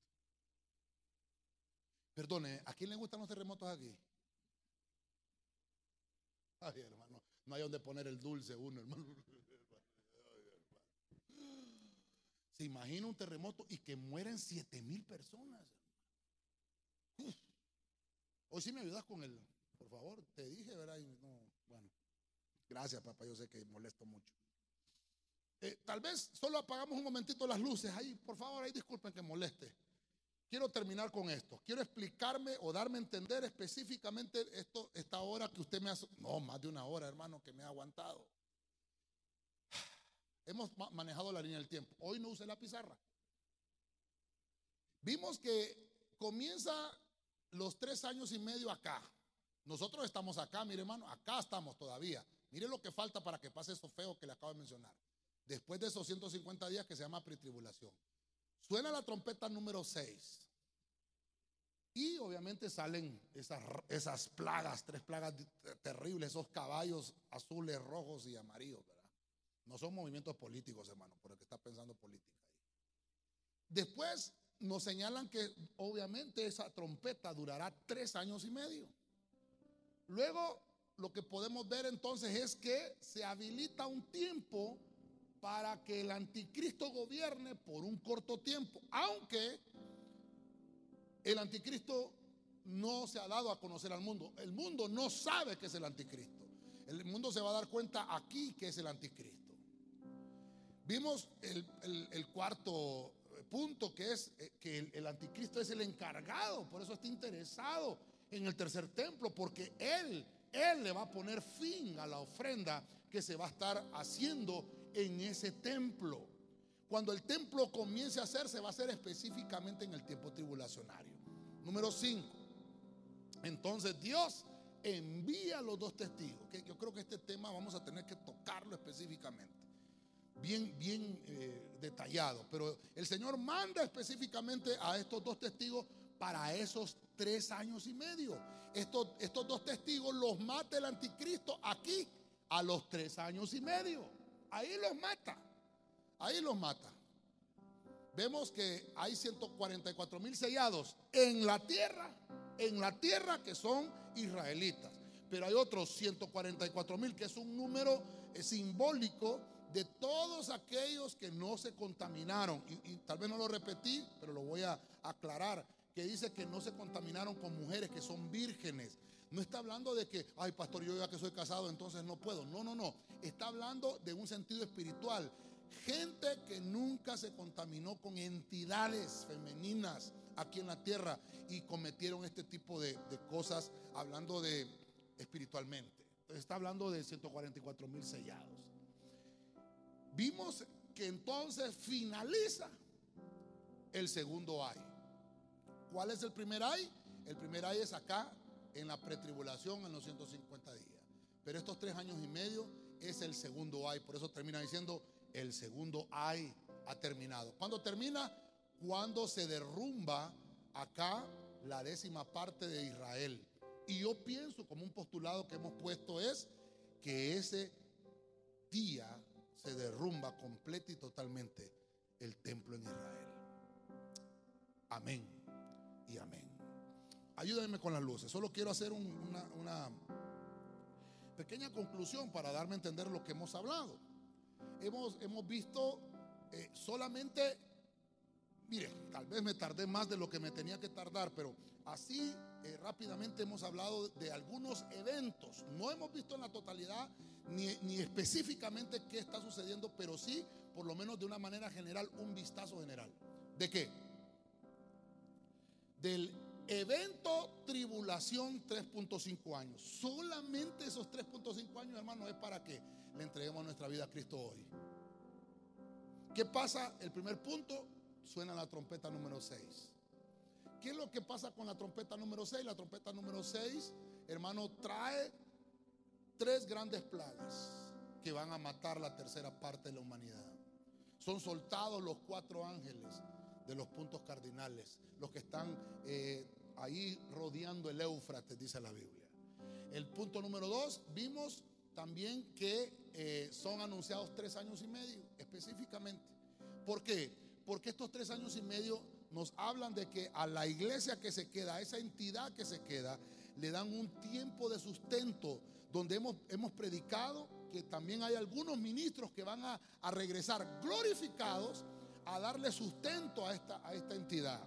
Perdone, ¿a quién le gustan los terremotos aquí? Ay, hermano, no hay donde poner el dulce uno, hermano. Se imagina un terremoto y que mueren siete mil personas. Hoy sí me ayudas con el, por favor, te dije, ¿verdad? bueno, gracias, papá, yo sé que molesto mucho. Eh, tal vez solo apagamos un momentito las luces ahí, por favor, ahí disculpen que moleste. Quiero terminar con esto. Quiero explicarme o darme a entender específicamente esto, esta hora que usted me ha... No, más de una hora, hermano, que me ha aguantado. Hemos manejado la línea del tiempo. Hoy no use la pizarra. Vimos que comienza los tres años y medio acá. Nosotros estamos acá, mire hermano, acá estamos todavía. Mire lo que falta para que pase eso feo que le acabo de mencionar. Después de esos 150 días que se llama pretribulación. Suena la trompeta número 6. Y obviamente salen esas, esas plagas, tres plagas terribles, esos caballos azules, rojos y amarillos. No son movimientos políticos, hermano, por el que está pensando política ahí. Después nos señalan que obviamente esa trompeta durará tres años y medio. Luego lo que podemos ver entonces es que se habilita un tiempo para que el anticristo gobierne por un corto tiempo, aunque el anticristo no se ha dado a conocer al mundo. El mundo no sabe que es el anticristo. El mundo se va a dar cuenta aquí que es el anticristo. Vimos el, cuarto punto que es eh, que el, el, anticristo es el encargado, por eso está interesado en el tercer templo, porque él, él le va a poner fin a la ofrenda que se va a estar haciendo en ese templo. Cuando el templo comience a hacerse, va a ser específicamente en el tiempo tribulacionario. Número 5. Entonces Dios envía a los dos testigos. Que yo creo que este tema vamos a tener que tocarlo específicamente bien, bien eh, detallado. Pero el Señor manda específicamente a estos dos testigos para esos tres años y medio. Estos, estos dos testigos los mata el anticristo aquí a los tres años y medio. Ahí los mata. Ahí los mata. Vemos que hay 144 mil sellados en la tierra, en la tierra que son israelitas. Pero hay otros 144 mil, que es un número eh, simbólico de todos aquellos que no se contaminaron. Y, tal vez no lo repetí, pero lo voy a aclarar. Que dice que no se contaminaron con mujeres que son vírgenes. No está hablando de que, ay, pastor, yo ya que soy casado, entonces no puedo. No, no, no. Está hablando de un sentido espiritual. Gente que nunca se contaminó con entidades femeninas aquí en la tierra y cometieron este tipo de, cosas hablando de espiritualmente. Está hablando de 144 mil sellados vimos que entonces finaliza el segundo ay. ¿Cuál es el primer ay? El primer ay es acá en la pretribulación en los 150 días. Pero estos tres años y medio es el segundo ay. Por eso termina diciendo el segundo ay ha terminado. ¿Cuándo termina? Cuando se derrumba acá la décima parte de Israel. Y yo pienso como un postulado que hemos puesto es que ese día se derrumba completa y totalmente el templo en Israel. Amén y amén. Ayúdenme con las luces. Solo quiero hacer una, pequeña conclusión para darme a entender lo que hemos hablado. Hemos, hemos visto eh, solamente, mire, tal vez me tardé más de lo que me tenía que tardar, pero así eh, rápidamente hemos hablado de algunos eventos. No hemos visto en la totalidad ni, específicamente qué está sucediendo, pero sí, por lo menos de una manera general, un vistazo general. ¿De qué? Del evento tribulación 3.5 años. Solamente esos 3.5 años, hermano, es para que le entreguemos nuestra vida a Cristo hoy. ¿Qué pasa? El primer punto, suena la trompeta número 6. ¿Qué es lo que pasa con la trompeta número 6? La trompeta número 6, hermano, trae tres grandes plagas que van a matar la tercera parte de la humanidad. Son soltados los cuatro ángeles de los puntos cardinales, los que están eh, ahí rodeando el Éufrates, dice la Biblia. El punto número dos, vimos también que eh, son anunciados tres años y medio, específicamente. ¿Por qué? Porque estos tres años y medio nos hablan de que a la iglesia que se queda, a esa entidad que se queda, le dan un tiempo de sustento, donde hemos, predicado que también hay algunos ministros que van a, regresar glorificados a darle sustento a esta entidad.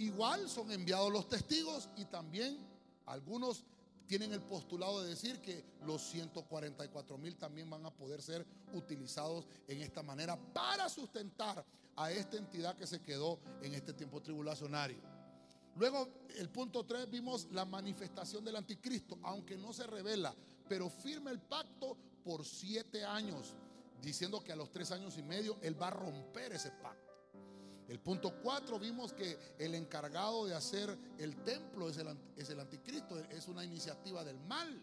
Igual son enviados los testigos y también algunos tienen el postulado de decir que los 144 mil también van a poder ser utilizados en esta manera para sustentar a esta entidad que se quedó en este tiempo tribulacionario. Luego, el punto 3, vimos la manifestación del anticristo, aunque no se revela, pero firma el pacto por siete años, diciendo que a los tres años y medio él va a romper ese pacto. El punto 4 vimos que el encargado de hacer el templo es el, anticristo, es una iniciativa del mal.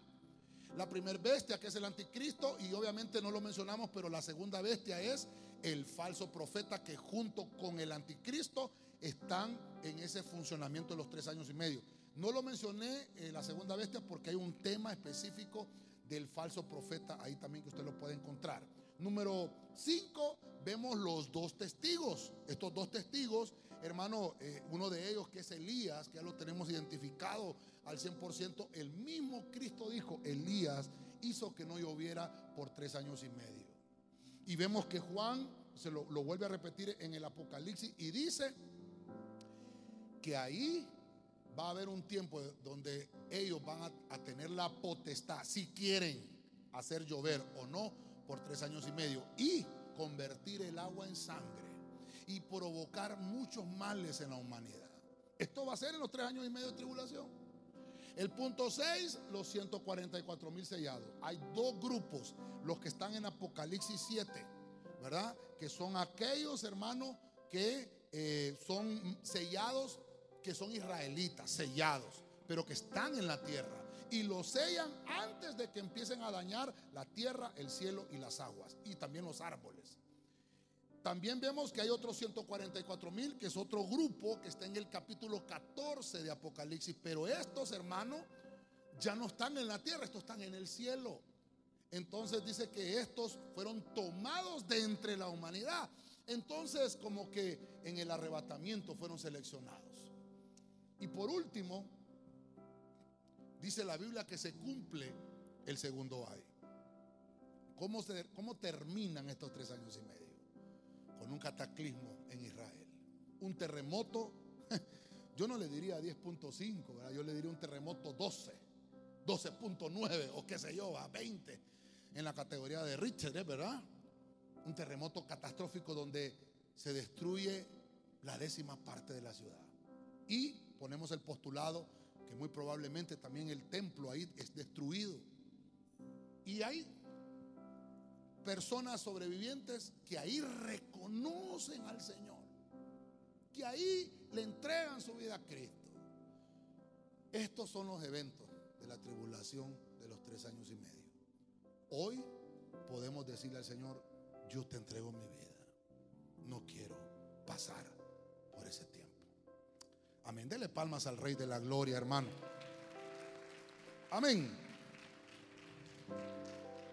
La primera bestia que es el anticristo y obviamente no lo mencionamos, pero la segunda bestia es el falso profeta que junto con el anticristo están en ese funcionamiento de los tres años y medio. No lo mencioné en la segunda bestia porque hay un tema específico del falso profeta ahí también que usted lo puede encontrar. Número 5, vemos los dos testigos. Estos dos testigos, hermano, eh, uno de ellos que es Elías, que ya lo tenemos identificado al 100%, el mismo Cristo dijo, Elías hizo que no lloviera por tres años y medio. Y vemos que Juan se lo, vuelve a repetir en el Apocalipsis y dice que ahí va a haber un tiempo donde ellos van a tener la potestad, si quieren hacer llover o no, por tres años y medio. Y convertir el agua en sangre y provocar muchos males en la humanidad. Esto va a ser en los tres años y medio de tribulación. El punto 6, los 144 mil sellados. Hay dos grupos, los que están en Apocalipsis 7, ¿verdad? Que son aquellos hermanos que eh, son sellados, que son israelitas, sellados, pero que están en la tierra y lo sellan antes de que empiecen a dañar la tierra, el cielo y las aguas y también los árboles. También vemos que hay otros 144 mil, que es otro grupo que está en el capítulo 14 de Apocalipsis, pero estos hermanos ya no están en la tierra, estos están en el cielo. Entonces dice que estos fueron tomados de entre la humanidad. Entonces como que en el arrebatamiento fueron seleccionados. Y por último, dice la Biblia que se cumple el segundo año. ¿Cómo, ¿Cómo terminan estos tres años y medio? Con un cataclismo en Israel. Un terremoto, yo no le diría 10.5, yo le diría un terremoto 12, 12.9 o qué sé yo, a 20 en la categoría de Richard, ¿eh? ¿verdad? Un terremoto catastrófico donde se destruye la décima parte de la ciudad. Y ponemos el postulado que muy probablemente también el templo ahí es destruido. Y hay personas sobrevivientes que ahí reconocen al Señor, que ahí le entregan su vida a Cristo. Estos son los eventos de la tribulación de los tres años y medio. Hoy podemos decirle al Señor, yo te entrego mi vida. No quiero pasar. Amén. Dele palmas al Rey de la Gloria, hermano. Amén.